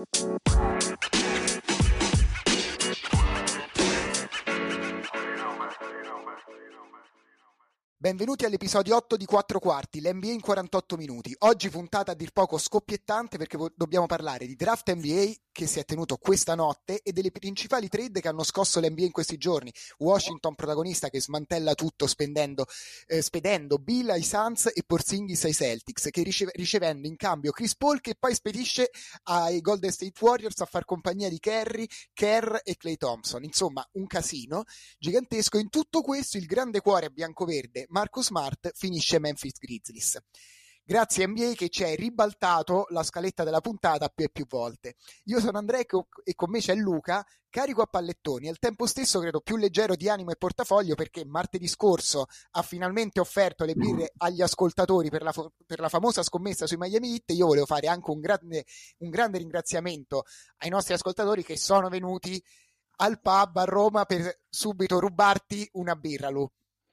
Música Benvenuti all'episodio 8 di 4 quarti, l'NBA in 48 minuti. Oggi puntata a dir poco scoppiettante perché dobbiamo parlare di draft NBA che si è tenuto questa notte e delle principali trade che hanno scosso l'NBA in questi giorni. Washington protagonista che smantella tutto spendendo, eh, spedendo Bill ai Suns e Porzingis ai Celtics che rice- ricevendo in cambio Chris Paul che poi spedisce ai Golden State Warriors a far compagnia di Kerry, Kerr e Clay Thompson. Insomma, un casino gigantesco. In tutto questo il grande cuore biancoverde Marcus Smart finisce Memphis Grizzlies. Grazie NBA che ci hai ribaltato la scaletta della puntata più e più volte. Io sono Andrea e con me c'è Luca, carico a pallettoni, al tempo stesso credo più leggero di animo e portafoglio perché martedì scorso ha finalmente offerto le birre agli ascoltatori per la, per la famosa scommessa sui Miami Heat. Io volevo fare anche un grande, un grande ringraziamento ai nostri ascoltatori che sono venuti al pub a Roma per subito rubarti una birra, Lu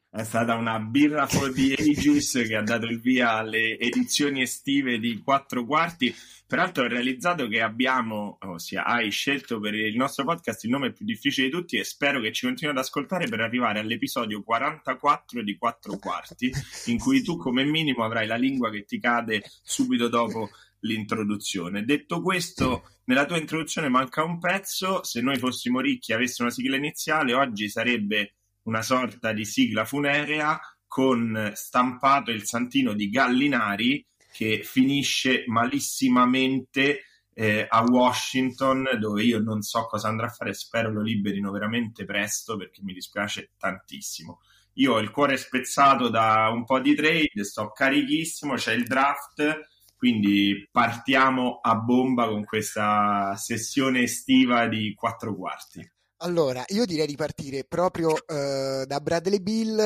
è stata una birra for the ages che ha dato il via alle edizioni estive di quattro quarti. Peraltro ho realizzato che abbiamo, ossia hai scelto per il nostro podcast il nome più difficile di tutti e spero che ci continui ad ascoltare per arrivare all'episodio 44 di quattro quarti, in cui tu come minimo avrai la lingua che ti cade subito dopo l'introduzione. Detto questo, nella tua introduzione manca un pezzo, se noi fossimo ricchi e avessimo una sigla iniziale, oggi sarebbe una sorta di sigla funerea con stampato il santino di Gallinari che finisce malissimamente eh, a Washington dove io non so cosa andrà a fare, spero lo liberino veramente presto perché mi dispiace tantissimo. Io ho il cuore spezzato da un po' di trade, sto carichissimo, c'è il draft, quindi partiamo a bomba con questa sessione estiva di quattro quarti. Allora, io direi di partire proprio uh, da Bradley Bill,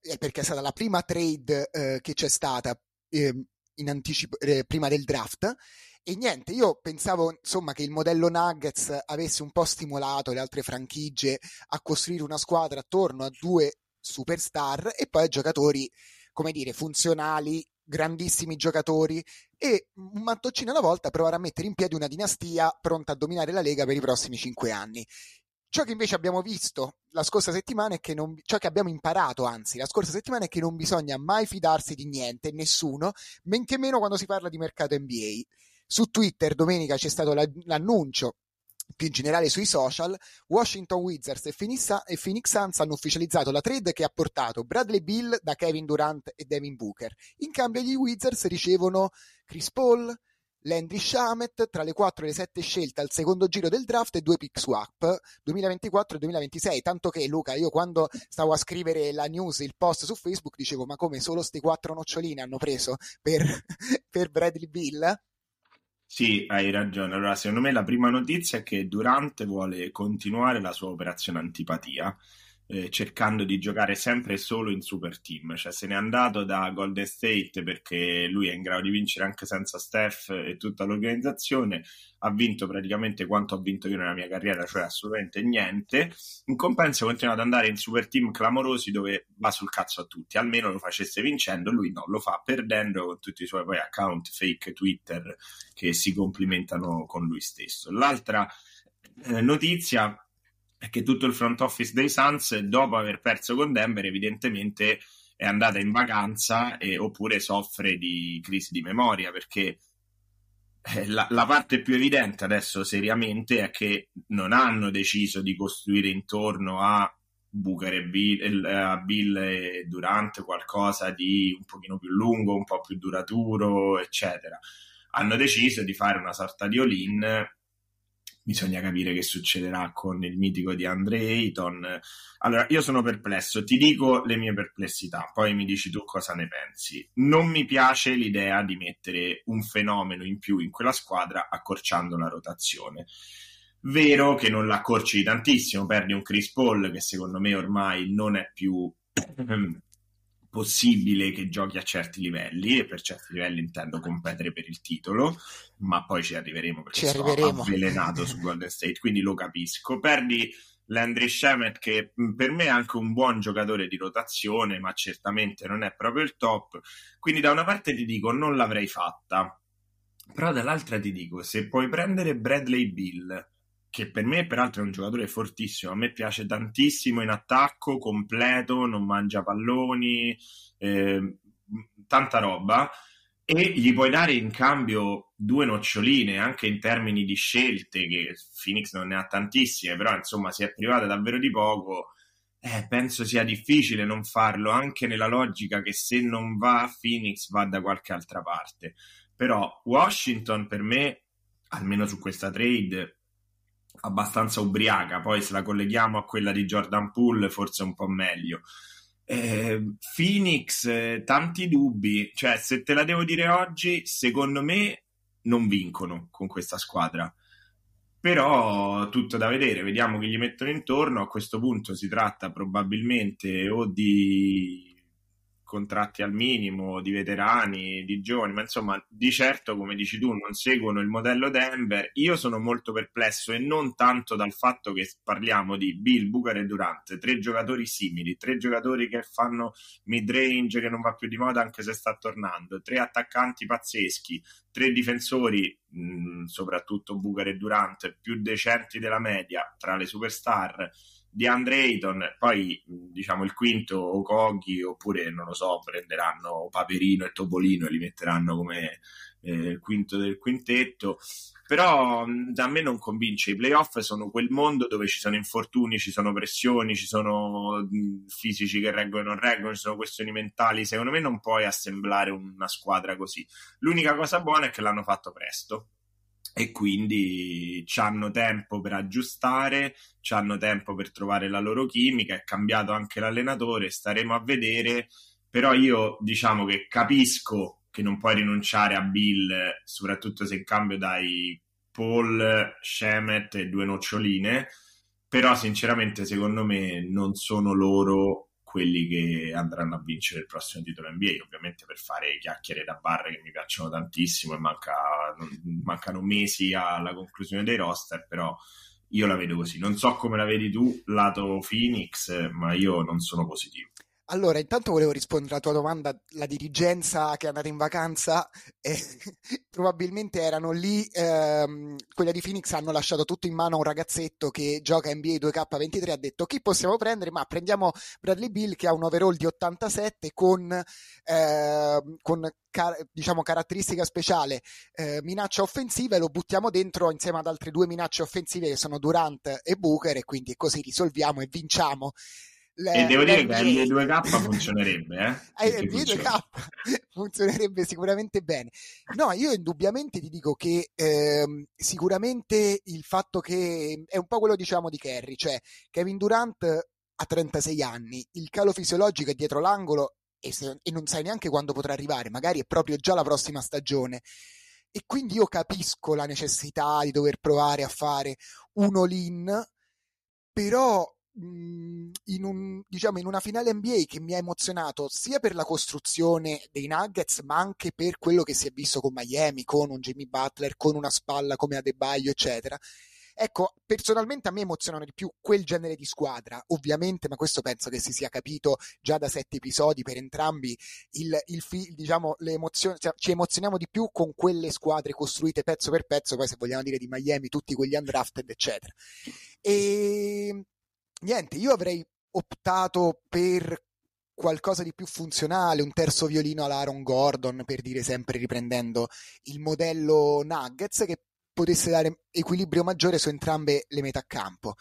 eh, perché è stata la prima trade uh, che c'è stata eh, in anticipo, eh, prima del draft. E niente, io pensavo insomma che il modello Nuggets avesse un po' stimolato le altre franchigie a costruire una squadra attorno a due superstar e poi a giocatori, come dire, funzionali, grandissimi giocatori e un mattoncino alla volta provare a mettere in piedi una dinastia pronta a dominare la Lega per i prossimi cinque anni. Ciò che invece abbiamo visto la scorsa settimana è che non, ciò che abbiamo imparato, anzi, la scorsa settimana è che non bisogna mai fidarsi di niente, nessuno, men che meno quando si parla di mercato NBA. Su Twitter domenica c'è stato l'annuncio più in generale sui social, Washington Wizards e Phoenix, e Phoenix Suns hanno ufficializzato la trade che ha portato Bradley Bill da Kevin Durant e Devin Booker. In cambio gli Wizards ricevono Chris Paul, Landry Shamet tra le 4 e le 7 scelte al secondo giro del draft e due pick swap 2024 e 2026 tanto che Luca io quando stavo a scrivere la news il post su Facebook dicevo ma come solo queste quattro noccioline hanno preso per, per Bradley Bill sì, hai ragione. Allora, secondo me la prima notizia è che Durant vuole continuare la sua operazione antipatia eh, cercando di giocare sempre solo in super team, cioè se n'è andato da Golden State perché lui è in grado di vincere anche senza Steph e tutta l'organizzazione, ha vinto praticamente quanto ho vinto io nella mia carriera, cioè assolutamente niente, in compenso continua ad andare in super team clamorosi dove va sul cazzo a tutti, almeno lo facesse vincendo, lui no, lo fa perdendo con tutti i suoi poi account fake Twitter che si complimentano con lui stesso. L'altra eh, notizia che tutto il front office dei Suns, dopo aver perso con Denver, evidentemente è andata in vacanza e, oppure soffre di crisi di memoria perché eh, la, la, parte più evidente adesso seriamente è che non hanno deciso di costruire intorno a Booker e Bill, eh, a Bill e Durant qualcosa di un pochino più lungo, un po' più duraturo, eccetera. Hanno deciso di fare una sorta di all-in bisogna capire che succederà con il mitico di Andre Ayton. Allora, io sono perplesso, ti dico le mie perplessità, poi mi dici tu cosa ne pensi. Non mi piace l'idea di mettere un fenomeno in più in quella squadra accorciando la rotazione. Vero che non l'accorci tantissimo, perdi un Chris Paul che secondo me ormai non è più possibile che giochi a certi livelli e per certi livelli intendo competere per il titolo ma poi ci arriveremo perché ci arriveremo. avvelenato su Golden State quindi lo capisco. Perdi Landry Shemet che per me è anche un buon giocatore di rotazione ma certamente non è proprio il top. Quindi da una parte ti dico non l'avrei fatta. Però dall'altra ti dico, se puoi prendere Bradley Bill, che per me peraltro è un giocatore fortissimo, a me piace tantissimo in attacco, completo, non mangia palloni, eh, tanta roba, e gli puoi dare in cambio due noccioline anche in termini di scelte, che Phoenix non ne ha tantissime, però insomma si è privata davvero di poco. Eh, penso sia difficile non farlo, anche nella logica che se non va Phoenix va da qualche altra parte. Però Washington per me, almeno su questa trade, abbastanza ubriaca, poi se la colleghiamo a quella di Jordan Poole forse un po' meglio. Eh, Phoenix, eh, tanti dubbi, cioè se te la devo dire oggi, secondo me non vincono con questa squadra. Però tutto da vedere, vediamo chi gli mettono intorno. A questo punto si tratta probabilmente o di contratti al minimo, di veterani, di giovani, ma insomma, di certo, come dici tu, non seguono il modello Denver. Io sono molto perplesso e non tanto dal fatto che parliamo di Bill, Bucar e Durant, tre giocatori simili, tre giocatori che fanno mid-range che non va più di moda anche se sta tornando, tre attaccanti pazzeschi, tre difensori, mh, soprattutto Bucar e Durant, più decenti della media tra le superstar di Andre poi diciamo il quinto o Coghi oppure non lo so, prenderanno Paperino e Topolino e li metteranno come eh, quinto del quintetto. Però a me non convince. I playoff sono quel mondo dove ci sono infortuni, ci sono pressioni, ci sono fisici che reggono e non reggono, ci sono questioni mentali. Secondo me non puoi assemblare una squadra così. L'unica cosa buona è che l'hanno fatto presto e quindi hanno tempo per aggiustare, hanno tempo per trovare la loro chimica, è cambiato anche l'allenatore, staremo a vedere, però io diciamo che capisco che non puoi rinunciare a Bill, soprattutto se in cambio dai Paul, Shemet e due noccioline, però sinceramente secondo me non sono loro quelli che andranno a vincere il prossimo titolo NBA, ovviamente per fare chiacchiere da bar che mi piacciono tantissimo e manca, mancano mesi alla conclusione dei roster, però io la vedo così. Non so come la vedi tu, lato Phoenix, ma io non sono positivo. Allora, intanto volevo rispondere alla tua domanda. La dirigenza che è andata in vacanza, eh, probabilmente erano lì, ehm, quella di Phoenix hanno lasciato tutto in mano a un ragazzetto che gioca NBA 2K23, ha detto chi possiamo prendere? Ma prendiamo Bradley Bill che ha un overall di 87 con, eh, con car- diciamo, caratteristica speciale, eh, minaccia offensiva e lo buttiamo dentro insieme ad altre due minacce offensive che sono Durant e Booker e quindi così risolviamo e vinciamo le, e devo dire che L2K funzionerebbe, eh? L2K funzionerebbe sicuramente bene. No, io indubbiamente ti dico che ehm, sicuramente il fatto che è un po' quello diciamo di Kerry, cioè Kevin Durant ha 36 anni, il calo fisiologico è dietro l'angolo e, se, e non sai neanche quando potrà arrivare, magari è proprio già la prossima stagione. E quindi io capisco la necessità di dover provare a fare un all-in, però in, un, diciamo, in una finale NBA che mi ha emozionato sia per la costruzione dei Nuggets, ma anche per quello che si è visto con Miami, con un Jimmy Butler, con una spalla come Adebayo, eccetera. Ecco, personalmente a me emozionano di più quel genere di squadra, ovviamente, ma questo penso che si sia capito già da sette episodi per entrambi. Il, il, diciamo, le emozioni, cioè, ci emozioniamo di più con quelle squadre costruite pezzo per pezzo, poi se vogliamo dire di Miami, tutti quegli undrafted, eccetera. E niente, io avrei optato per qualcosa di più funzionale, un terzo violino all'Aaron Gordon, per dire sempre riprendendo il modello Nuggets, che potesse dare equilibrio maggiore su entrambe le metà campo.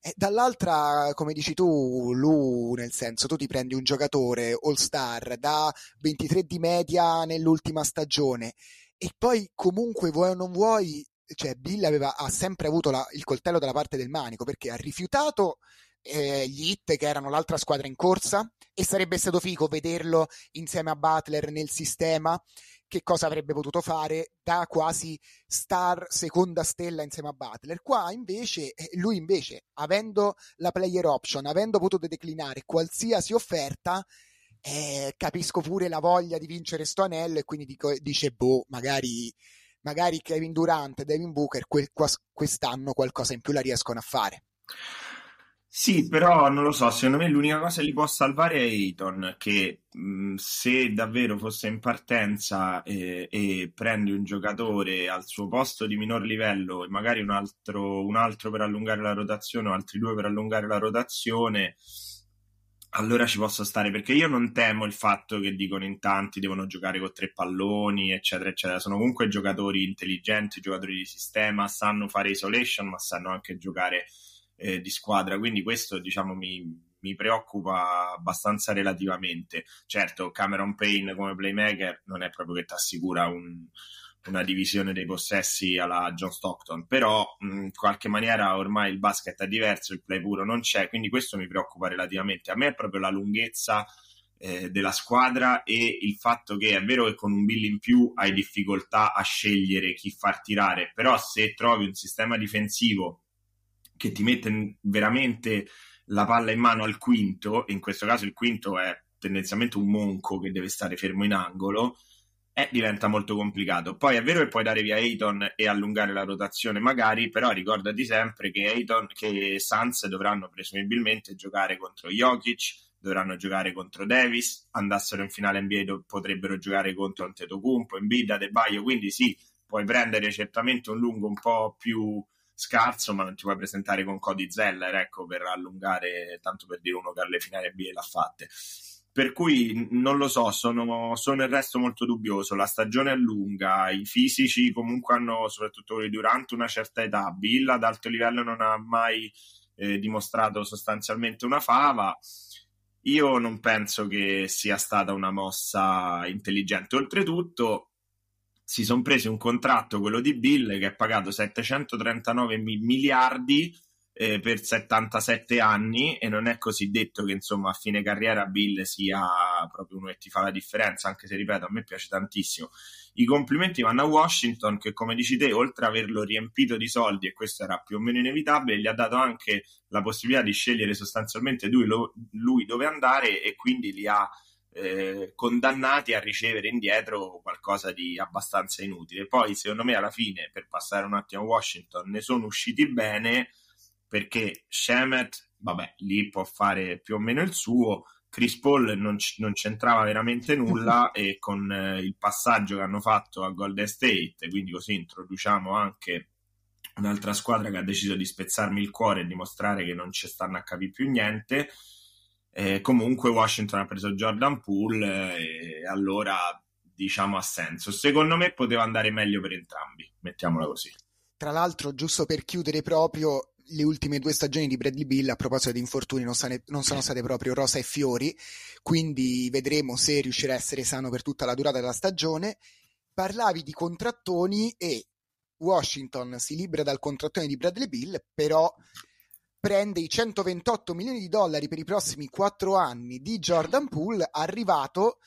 E dall'altra, come dici tu, Lu, nel senso, tu ti prendi un giocatore all-star da 23 di media nell'ultima stagione e poi comunque vuoi o non vuoi cioè Bill aveva, ha sempre avuto la, il coltello dalla parte del manico perché ha rifiutato eh, gli Hit che erano l'altra squadra in corsa e sarebbe stato figo vederlo insieme a Butler nel sistema che cosa avrebbe potuto fare da quasi star seconda stella insieme a Butler. Qua invece eh, lui invece avendo la player option avendo potuto declinare qualsiasi offerta eh, capisco pure la voglia di vincere sto anello e quindi dico, dice boh magari magari Kevin Durant e Devin Booker que- quest'anno qualcosa in più la riescono a fare. Sì, però non lo so, secondo me l'unica cosa che li può salvare è Ayton, che mh, se davvero fosse in partenza e, e prendi un giocatore al suo posto di minor livello e magari un altro, un altro per allungare la rotazione o altri due per allungare la rotazione, allora ci posso stare perché io non temo il fatto che dicono in tanti devono giocare con tre palloni, eccetera, eccetera. Sono comunque giocatori intelligenti, giocatori di sistema, sanno fare isolation, ma sanno anche giocare eh, di squadra. Quindi questo, diciamo, mi, mi preoccupa abbastanza relativamente. Certo, Cameron Payne come playmaker non è proprio che ti assicura un, una divisione dei possessi alla John Stockton, però in qualche maniera ormai il basket è diverso, il play puro non c'è, quindi questo mi preoccupa relativamente. A me è proprio la lunghezza eh, della squadra e il fatto che è vero che con un bill in più hai difficoltà a scegliere chi far tirare, però se trovi un sistema difensivo che ti mette veramente la palla in mano al quinto, in questo caso il quinto è tendenzialmente un monco che deve stare fermo in angolo, eh, diventa molto complicato. Poi è vero che puoi dare via Ayton e allungare la rotazione magari, però ricordati sempre che Ayton, che Suns dovranno presumibilmente giocare contro Jokic, dovranno giocare contro Davis, andassero in finale NBA potrebbero giocare contro Antetokounmpo, Embiid, Adebayo, quindi sì, puoi prendere certamente un lungo un po' più scarso, ma non ti puoi presentare con Cody Zeller, ecco, per allungare, tanto per dire uno che alle finali NBA l'ha fatte. Per cui non lo so, sono, sono il resto molto dubbioso. La stagione è lunga, i fisici comunque hanno, soprattutto durante una certa età. Bill ad alto livello non ha mai eh, dimostrato sostanzialmente una fava. Io non penso che sia stata una mossa intelligente. Oltretutto, si sono presi un contratto, quello di Bill, che è pagato 739 miliardi eh, per 77 anni e non è così detto che insomma a fine carriera Bill sia proprio uno che ti fa la differenza, anche se ripeto a me piace tantissimo. I complimenti vanno a Washington che come dici te, oltre ad averlo riempito di soldi e questo era più o meno inevitabile, gli ha dato anche la possibilità di scegliere sostanzialmente lui, lo, lui dove andare e quindi li ha eh, condannati a ricevere indietro qualcosa di abbastanza inutile. Poi, secondo me, alla fine, per passare un attimo a Washington, ne sono usciti bene perché Shemet, vabbè, lì può fare più o meno il suo. Chris Paul non, c- non c'entrava veramente nulla e con eh, il passaggio che hanno fatto a Golden State, quindi così introduciamo anche un'altra squadra che ha deciso di spezzarmi il cuore e dimostrare che non ci stanno a capire più niente. Eh, comunque Washington ha preso Jordan Poole eh, e allora diciamo ha senso. Secondo me poteva andare meglio per entrambi, mettiamola così. Tra l'altro, giusto per chiudere proprio, le ultime due stagioni di Bradley Bill a proposito di infortuni non, sane, non, sono state proprio rosa e fiori, quindi vedremo se riuscirà a essere sano per tutta la durata della stagione. Parlavi di contrattoni e Washington si libera dal contrattone di Bradley Bill, però prende i 128 milioni di dollari per i prossimi quattro anni di Jordan Poole, arrivato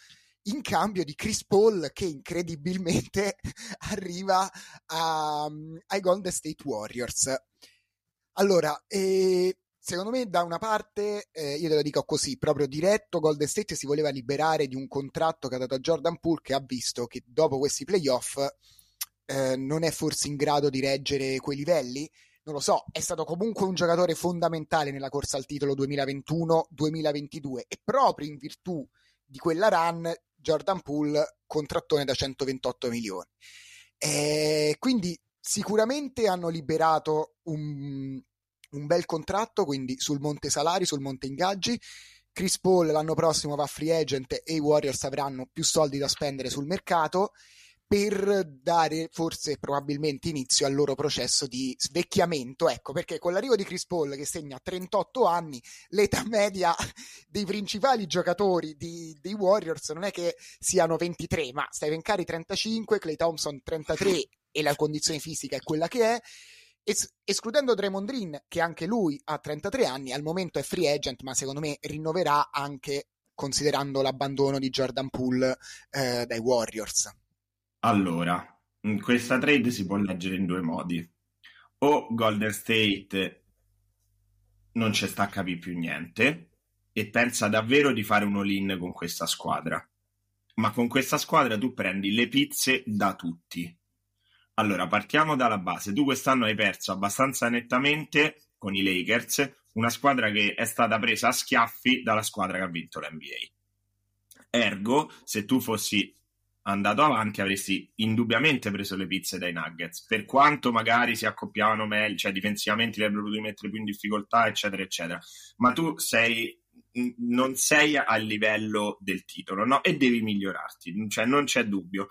in cambio di Chris Paul che incredibilmente arriva a, ai Golden State Warriors. Allora, eh, secondo me da una parte, eh, io te lo dico così, proprio diretto, Golden State si voleva liberare di un contratto che ha dato a Jordan Poole che ha visto che dopo questi playoff eh, non è forse in grado di reggere quei livelli. Non lo so, è stato comunque un giocatore fondamentale nella corsa al titolo 2021-2022 e proprio in virtù di quella run Jordan Poole contrattone da 128 milioni. Eh, quindi sicuramente hanno liberato un, un bel contratto, quindi sul monte salari, sul monte ingaggi. Chris Paul l'anno prossimo va free agent e i Warriors avranno più soldi da spendere sul mercato per dare forse probabilmente inizio al loro processo di svecchiamento. Ecco, perché con l'arrivo di Chris Paul che segna 38 anni, l'età media dei principali giocatori di, dei Warriors non è che siano 23, ma Stephen Curry 35, Clay Thompson 33 e la condizione fisica è quella che è. Es- escludendo Draymond Green, che anche lui ha 33 anni, al momento è free agent, ma secondo me rinnoverà anche considerando l'abbandono di Jordan Poole eh, dai Warriors. Allora, questa trade si può leggere in due modi. O Golden State non ci sta a capire più niente e pensa davvero di fare un all-in con questa squadra. Ma con questa squadra tu prendi le pizze da tutti allora, partiamo dalla base. Tu quest'anno hai perso abbastanza nettamente con i Lakers, una squadra che è stata presa a schiaffi dalla squadra che ha vinto l'NBA. Ergo, se tu fossi andato avanti avresti indubbiamente preso le pizze dai Nuggets, per quanto magari si accoppiavano meglio, cioè difensivamente li avrebbero potuto mettere più in difficoltà, eccetera, eccetera. Ma tu sei non sei al livello del titolo, no? E devi migliorarti, cioè non c'è dubbio.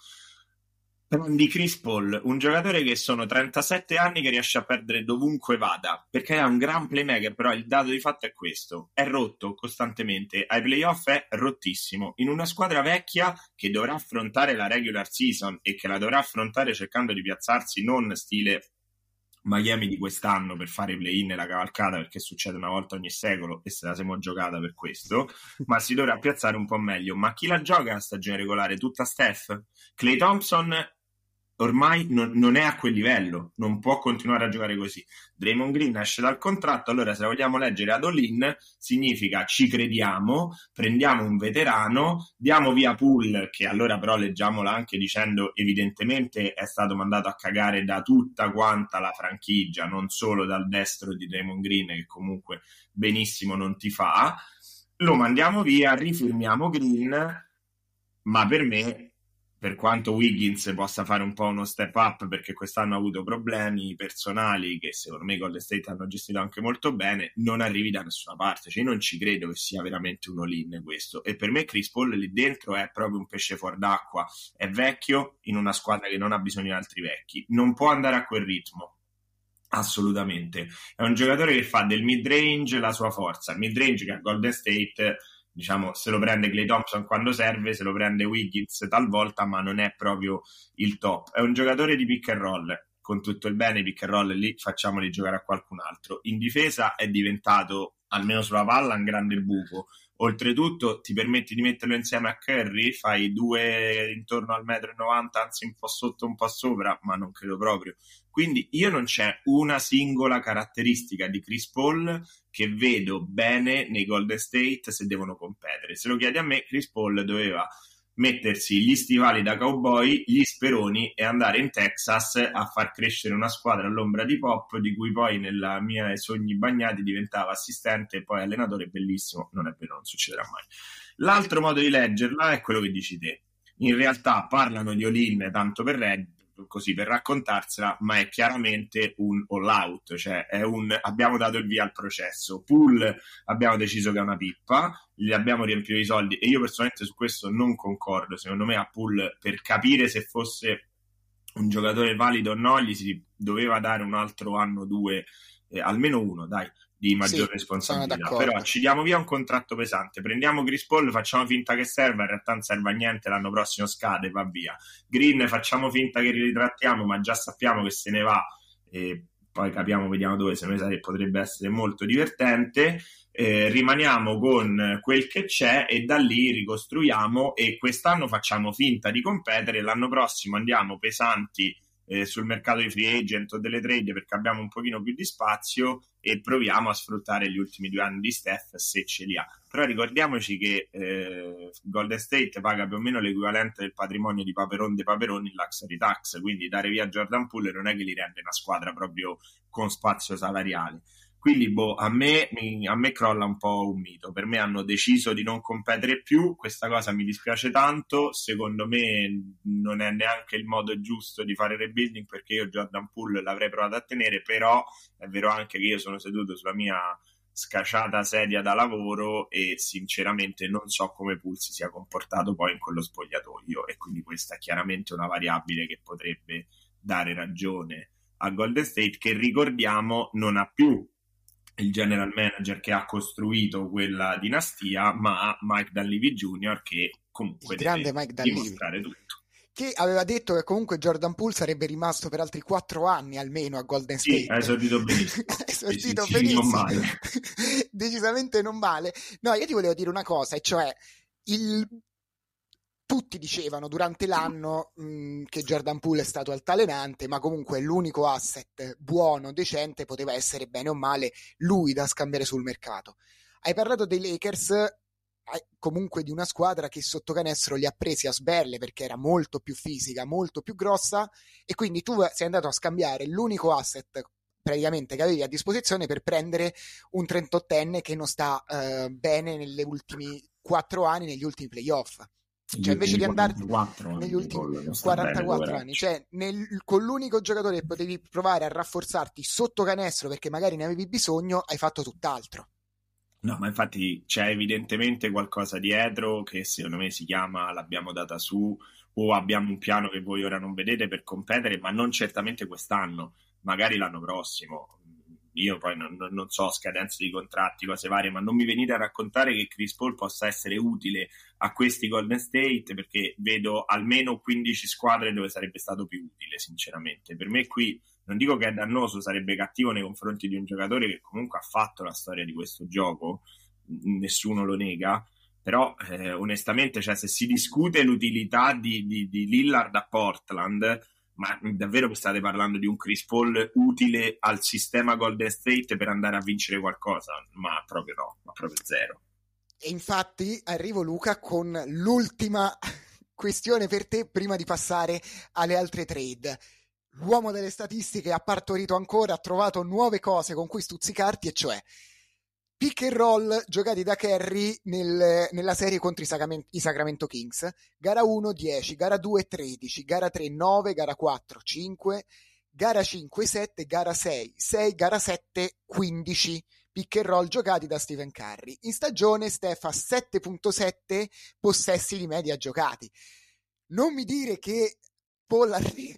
Prendi Chris Paul, un giocatore che sono 37 anni che riesce a perdere dovunque vada, perché è un gran playmaker, però il dato di fatto è questo, è rotto costantemente, ai playoff è rottissimo, in una squadra vecchia che dovrà affrontare la regular season e che la dovrà affrontare cercando di piazzarsi non stile Miami di quest'anno per fare play-in e la cavalcata perché succede una volta ogni secolo e se la siamo giocata per questo, ma si dovrà piazzare un po' meglio. Ma chi la gioca a stagione regolare? Tutta Steph? Clay Thompson ormai non, non, è a quel livello, non può continuare a giocare così. Draymond Green esce dal contratto, allora se la vogliamo leggere ad all-in significa ci crediamo, prendiamo un veterano, diamo via Pool, che allora però leggiamola anche dicendo evidentemente è stato mandato a cagare da tutta quanta la franchigia, non solo dal destro di Draymond Green che comunque benissimo non ti fa, lo mandiamo via, rifirmiamo Green, ma per me per quanto Wiggins possa fare un po' uno step up perché quest'anno ha avuto problemi personali che secondo me Golden State hanno gestito anche molto bene, non arrivi da nessuna parte. Cioè, io non ci credo che sia veramente un all-in questo. E per me Chris Paul lì dentro è proprio un pesce fuor d'acqua. È vecchio in una squadra che non ha bisogno di altri vecchi. Non può andare a quel ritmo. Assolutamente. È un giocatore che fa del mid range la sua forza. Mid range che a Golden State diciamo, se lo prende Clay Thompson quando serve, se lo prende Wiggins talvolta, ma non è proprio il top. È un giocatore di pick and roll, con tutto il bene, pick and roll lì facciamoli giocare a qualcun altro. In difesa è diventato, almeno sulla palla, un grande buco. Oltretutto ti permetti di metterlo insieme a Curry, fai due intorno al metro e 90, anzi un po' sotto, un po' sopra, ma non credo proprio. Quindi io non c'è una singola caratteristica di Chris Paul che vedo bene nei Golden State se devono competere. Se lo chiedi a me, Chris Paul doveva mettersi gli stivali da cowboy, gli speroni e andare in Texas a far crescere una squadra all'ombra di Pop, di cui poi nella mia sogni bagnati diventava assistente e poi allenatore bellissimo. Non è vero, non succederà mai. L'altro modo di leggerla è quello che dici te. In realtà parlano di Olin tanto per reggere così per raccontarsela, ma è chiaramente un all out, cioè è un abbiamo dato il via al processo. Pool abbiamo deciso che è una pippa, gli abbiamo riempito i soldi e io personalmente su questo non concordo. Secondo me a Pool per capire se fosse un giocatore valido o no, gli si doveva dare un altro anno, due, eh, almeno uno, dai, di maggior sì, responsabilità. Però ci diamo via un contratto pesante, prendiamo Chris Paul, facciamo finta che serva, in realtà non serve a niente, l'anno prossimo scade, va via. Green facciamo finta che ritrattiamo, ma già sappiamo che se ne va e poi capiamo, vediamo dove, se noi potrebbe essere molto divertente. Eh, rimaniamo con quel che c'è e da lì ricostruiamo e quest'anno facciamo finta di competere, l'anno prossimo andiamo pesanti eh, sul mercato di free agent o delle trade perché abbiamo un pochino più di spazio e proviamo a sfruttare gli ultimi due anni di Steph se ce li ha. Però ricordiamoci che eh, Golden State paga più o meno l'equivalente del patrimonio di Paperon de Paperoni in Luxury Tax, quindi dare via Jordan Poole non è che li rende una squadra proprio con spazio salariale. Quindi, boh, a me, mi, a me crolla un po' un mito. Per me hanno deciso di non competere più. Questa cosa mi dispiace tanto. Secondo me non è neanche il modo giusto di fare rebuilding perché io Jordan Poole l'avrei provato a tenere. Però è vero anche che io sono seduto sulla mia scacciata sedia da lavoro e sinceramente non so come Poole si sia comportato poi in quello spogliatoio. E quindi questa è chiaramente una variabile che potrebbe dare ragione a Golden State che ricordiamo non ha più il general manager che ha costruito quella dinastia, ma Mike Dunleavy Jr. che comunque il grande Mike dimostrare tutto. Che aveva detto che comunque Jordan Poole sarebbe rimasto per altri quattro anni almeno a Golden State. Sì, ha esordito benissimo. ha esordito sì, benissimo. non male. Decisamente non male. No, io ti volevo dire una cosa, e cioè il tutti dicevano durante l'anno mh, mm, che Jordan Poole è stato altalenante, ma comunque l'unico asset buono, decente, poteva essere bene o male lui da scambiare sul mercato. Hai parlato dei Lakers, comunque di una squadra che sotto canestro li ha presi a sberle perché era molto più fisica, molto più grossa, e quindi tu sei andato a scambiare l'unico asset praticamente che avevi a disposizione per prendere un 38enne che non sta uh, bene negli ultimi quattro anni, negli ultimi playoff. Cioè, invece di andare negli ultimi 44 anni, cioè nel, con l'unico giocatore che potevi provare a rafforzarti sotto canestro perché magari ne avevi bisogno, hai fatto tutt'altro. No, ma infatti c'è evidentemente qualcosa dietro che secondo me si chiama l'abbiamo data su o abbiamo un piano che voi ora non vedete per competere, ma non certamente quest'anno, magari l'anno prossimo. Io poi non, non, so scadenze di contratti, cose varie, ma non mi venite a raccontare che Chris Paul possa essere utile a questi Golden State perché vedo almeno 15 squadre dove sarebbe stato più utile, sinceramente. Per me qui non dico che è dannoso, sarebbe cattivo nei confronti di un giocatore che comunque ha fatto la storia di questo gioco, nessuno lo nega, però eh, onestamente cioè, se si discute l'utilità di, di, di, Lillard a Portland ma davvero state parlando di un Chris Paul utile al sistema Golden State per andare a vincere qualcosa? Ma proprio no, ma proprio zero. E infatti arrivo Luca con l'ultima questione per te prima di passare alle altre trade. L'uomo delle statistiche ha partorito ancora ha trovato nuove cose con cui stuzzicarti e cioè pick and roll giocati da Kerry nel, nella serie contro i, Sacramento, i Sacramento Kings. Gara 1 10, gara 2 13, gara 3 9, gara 4 5, gara 5 7, gara 6 6, gara 7 15 pick and roll giocati da Stephen Curry. In stagione Steph ha 7.7 possessi di media giocati. Non mi dire che Paul arriva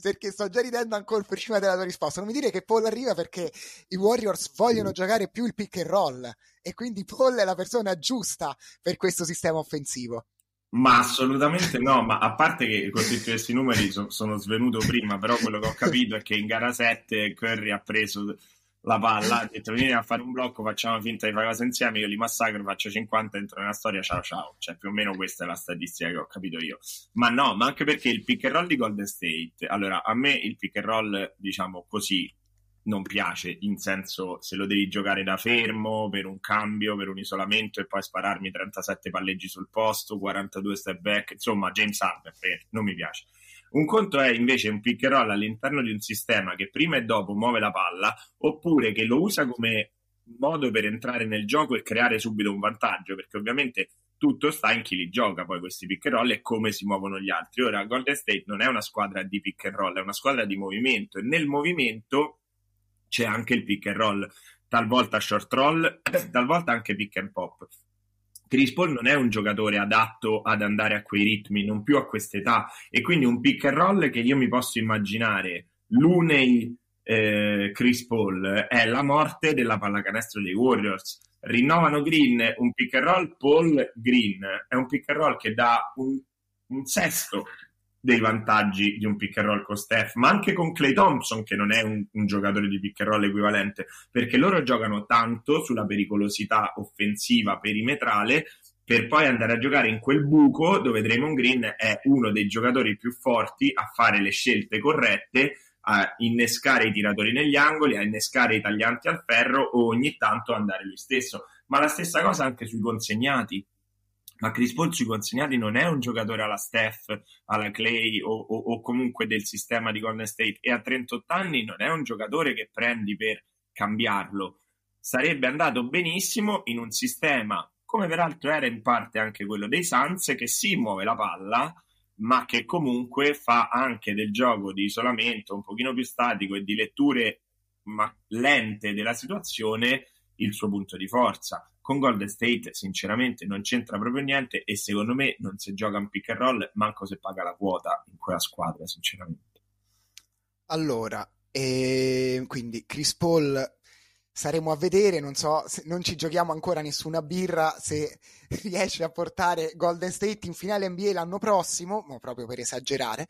perché sto già ridendo ancora prima della tua risposta. Non mi dire che Paul arriva perché i Warriors vogliono giocare più il pick and roll e quindi Paul è la persona giusta per questo sistema offensivo. Ma assolutamente no, ma a parte che con tutti questi numeri so, sono svenuto prima, però quello che ho capito è che in gara 7 Curry ha preso la palla, ha detto vieni a fare un blocco, facciamo finta di fare cose insieme, io li massacro, faccio 50, entro nella storia, ciao ciao. Cioè più o meno questa è la statistica che ho capito io. Ma no, ma anche perché il pick and roll di Golden State, allora a me il pick and roll, diciamo così, non piace, in senso se lo devi giocare da fermo, per un cambio, per un isolamento e poi spararmi 37 palleggi sul posto, 42 step back, insomma James Harden, non mi piace un conto è invece un pick and roll all'interno di un sistema che prima e dopo muove la palla, oppure che lo usa come modo per entrare nel gioco e creare subito un vantaggio, perché ovviamente tutto sta in chi li gioca poi questi pick and roll e come si muovono gli altri. Ora Golden State non è una squadra di pick and roll, è una squadra di movimento e nel movimento c'è anche il pick and roll, talvolta short roll, talvolta anche pick and pop. Chris Paul non è un giocatore adatto ad andare a quei ritmi, non più a quest'età, e quindi un pick and roll che io mi posso immaginare Lunei eh, Chris Paul è la morte della pallacanestro dei Warriors. Rinnovano Green, un pick and roll Paul Green, è un pick and roll che dà un, un sesto dei vantaggi di un pick and roll con Steph, ma anche con Clay Thompson, che non è un, un, giocatore di pick and roll equivalente, perché loro giocano tanto sulla pericolosità offensiva perimetrale per poi andare a giocare in quel buco dove Draymond Green è uno dei giocatori più forti a fare le scelte corrette, a innescare i tiratori negli angoli, a innescare i taglianti al ferro o ogni tanto andare lui stesso. Ma la stessa cosa anche sui consegnati ma Chris Paul sui consegnati non è un giocatore alla Steph, alla Clay o, o, o, comunque del sistema di Golden State e a 38 anni non è un giocatore che prendi per cambiarlo. Sarebbe andato benissimo in un sistema, come peraltro era in parte anche quello dei Suns, che si muove la palla, ma che comunque fa anche del gioco di isolamento un pochino più statico e di letture ma lente della situazione il suo punto di forza. Con Golden State sinceramente non c'entra proprio niente e secondo me non si gioca un pick and roll manco se paga la quota in quella squadra sinceramente. Allora e quindi Chris Paul saremo a vedere, non so, non ci giochiamo ancora nessuna birra se riesce a portare Golden State in finale NBA l'anno prossimo, ma proprio per esagerare.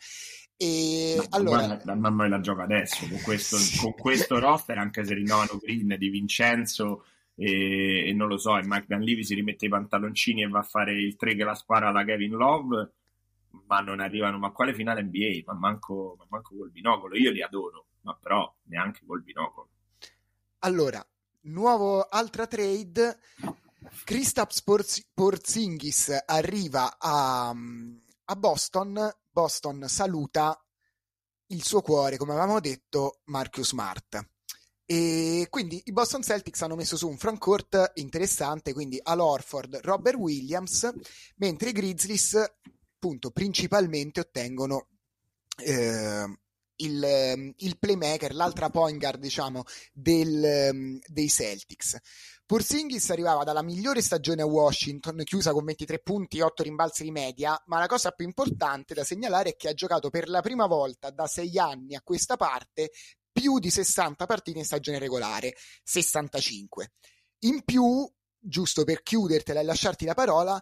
E no, allora... Ma noi la gioca adesso, con questo, sì. con questo roster, anche se rinnovano Green di Vincenzo e, e, non lo so, e Mike Danlivi si rimette i pantaloncini e va a fare il 3 che la spara alla Kevin Love, ma non arrivano, ma quale finale NBA? Ma manco, ma manco col binocolo, io li adoro, ma però neanche col binocolo. Allora, nuovo altra trade, Kristaps Porzingis arriva a, a Boston, Boston saluta il suo cuore, come avevamo detto, Marcus Smart. E quindi i Boston Celtics hanno messo su un frontcourt interessante, quindi Al Orford, Robert Williams, mentre i Grizzlies, appunto, principalmente ottengono eh, il, il, playmaker, l'altra point guard, diciamo, del, dei Celtics. Porzingis arrivava dalla migliore stagione a Washington, chiusa con 23 punti e 8 rimbalzi di media, ma la cosa più importante da segnalare è che ha giocato per la prima volta da 6 anni a questa parte più di 60 partite in stagione regolare, 65. In più, giusto per chiudertela e lasciarti la parola,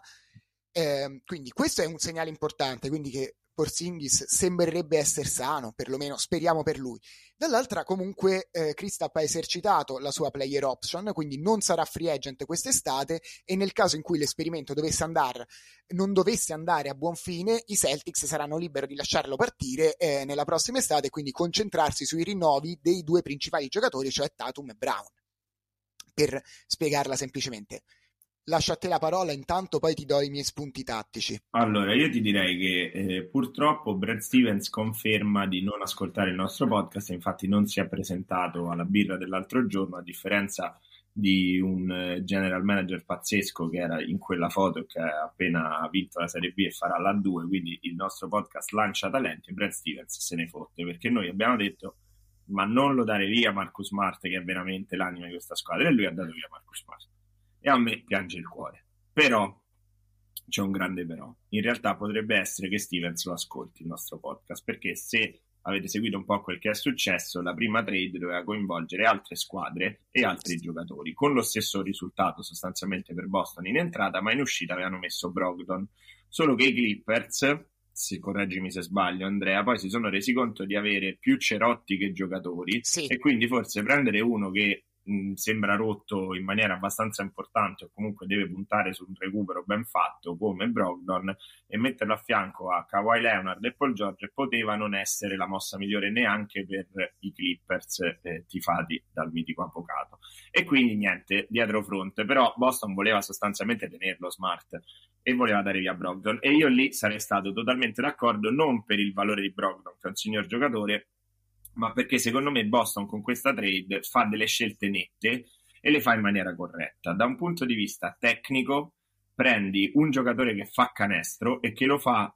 eh, quindi questo è un segnale importante, quindi che Porzingis sembrerebbe essere sano, perlomeno speriamo per lui. Dall'altra comunque eh, ha esercitato la sua player option, quindi non sarà free agent quest'estate e nel caso in cui l'esperimento dovesse andare, non dovesse andare a buon fine, i Celtics saranno liberi di lasciarlo partire eh, nella prossima estate quindi concentrarsi sui rinnovi dei due principali giocatori, cioè Tatum e Brown. Per spiegarla semplicemente lascio a te la parola, intanto poi ti do i miei spunti tattici. Allora, io ti direi che eh, purtroppo Brad Stevens conferma di non ascoltare il nostro podcast, infatti non si è presentato alla birra dell'altro giorno, a differenza di un eh, general manager pazzesco che era in quella foto che ha appena vinto la Serie B e farà la 2, quindi il nostro podcast lancia talenti e Brad Stevens se ne fotte, perché noi abbiamo detto ma non lo dare via Marcus Smart che è veramente l'anima di questa squadra e lui ha dato via Marcus Smart e a me piange il cuore. Però c'è un grande però. In realtà potrebbe essere che Stevens lo ascolti il nostro podcast, perché se avete seguito un po' quel che è successo, la prima trade doveva coinvolgere altre squadre e altri giocatori, con lo stesso risultato sostanzialmente per Boston in entrata, ma in uscita avevano messo Brogdon. Solo che i Clippers, se correggimi se sbaglio Andrea, poi si sono resi conto di avere più cerotti che giocatori sì. e quindi forse prendere uno che mh, sembra rotto in maniera abbastanza importante o comunque deve puntare su un recupero ben fatto come Brogdon e metterlo a fianco a Kawhi Leonard e Paul George poteva non essere la mossa migliore neanche per i Clippers eh, tifati dal mitico avvocato. E quindi niente dietro fronte. Però Boston voleva sostanzialmente tenerlo Smart e voleva dare via Brogdon. E io lì sarei stato totalmente d'accordo non per il valore di Brogdon che è un signor giocatore ma perché secondo me Boston con questa trade fa delle scelte nette e le fa in maniera corretta. Da un punto di vista tecnico, prendi un giocatore che fa canestro e che lo fa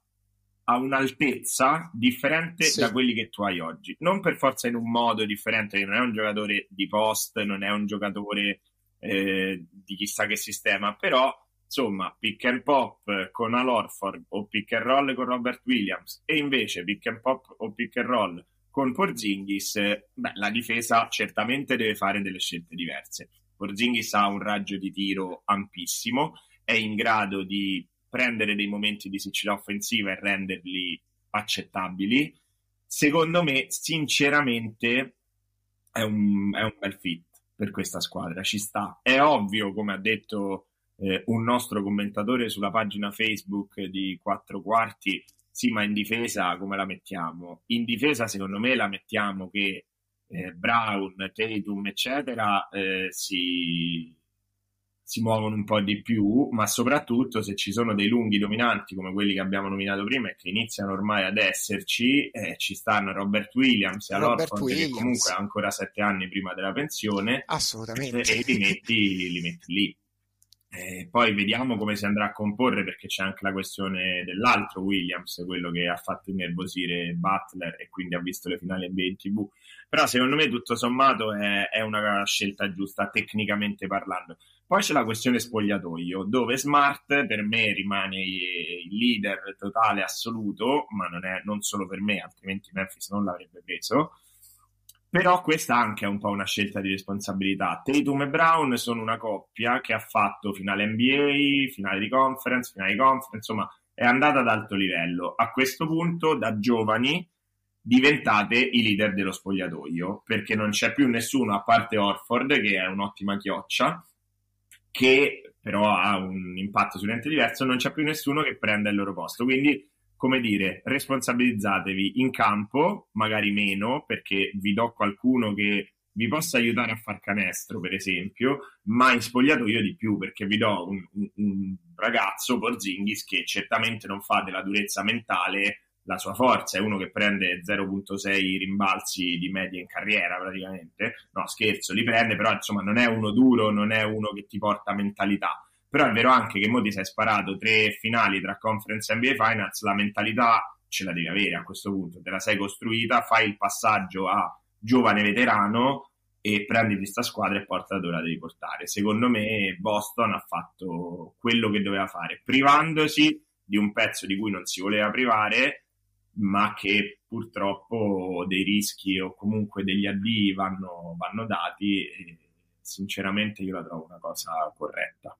a un'altezza differente sì. da quelli che tu hai oggi. Non per forza in un modo differente, che non è un giocatore di post, non è un giocatore eh, di chissà che sistema, però insomma pick and pop con Al Orford o pick and roll con Robert Williams e invece pick and pop o pick and roll con Porzingis, beh, la difesa certamente deve fare delle scelte diverse. Porzingis ha un raggio di tiro ampissimo, è in grado di prendere dei momenti di siccità offensiva e renderli accettabili. Secondo me, sinceramente, è un, è un bel fit per questa squadra, ci sta. È ovvio, come ha detto eh, un nostro commentatore sulla pagina Facebook di Quattro Quarti, sì, ma in difesa come la mettiamo? In difesa secondo me la mettiamo che eh, Brown, Tatum, eccetera, eh, si, si muovono un po' di più, ma soprattutto se ci sono dei lunghi dominanti come quelli che abbiamo nominato prima e che iniziano ormai ad esserci, eh, ci stanno Robert Williams e Williams. che comunque ha ancora sette anni prima della pensione, assolutamente, e li metti, li metti lì. Eh, poi vediamo come si andrà a comporre perché c'è anche la questione dell'altro Williams, quello che ha fatto innervosire Butler e quindi ha visto le finali NBA in tv. Però secondo me tutto sommato è, è una scelta giusta tecnicamente parlando. Poi c'è la questione spogliatoio, dove Smart per me rimane il leader totale assoluto, ma non, è, non solo per me, altrimenti Memphis non l'avrebbe preso però questa anche è un po' una scelta di responsabilità. Tatum e Brown sono una coppia che ha fatto finale NBA, finale di conference, finale di conference, insomma è andata ad alto livello. A questo punto, da giovani, diventate i leader dello spogliatoio, perché non c'è più nessuno, a parte Orford, che è un'ottima chioccia, che però ha un impatto sull'ente diverso, non c'è più nessuno che prenda il loro posto. Quindi come dire, responsabilizzatevi in campo, magari meno, perché vi do qualcuno che vi possa aiutare a far canestro, per esempio, ma in spogliatoio di più, perché vi do un, un, un ragazzo, Porzingis, che certamente non fa della durezza mentale la sua forza, è uno che prende 0.6 rimbalzi di media in carriera praticamente, no scherzo, li prende, però insomma non è uno duro, non è uno che ti porta mentalità, però è vero anche che mo ti sei sparato tre finali tra conference NBA Finals, la mentalità ce la devi avere a questo punto, te la sei costruita, fai il passaggio a giovane veterano e prendi questa squadra e porta dove la devi portare. Secondo me Boston ha fatto quello che doveva fare, privandosi di un pezzo di cui non si voleva privare, ma che purtroppo dei rischi o comunque degli addii vanno, vanno dati e sinceramente io la trovo una cosa corretta.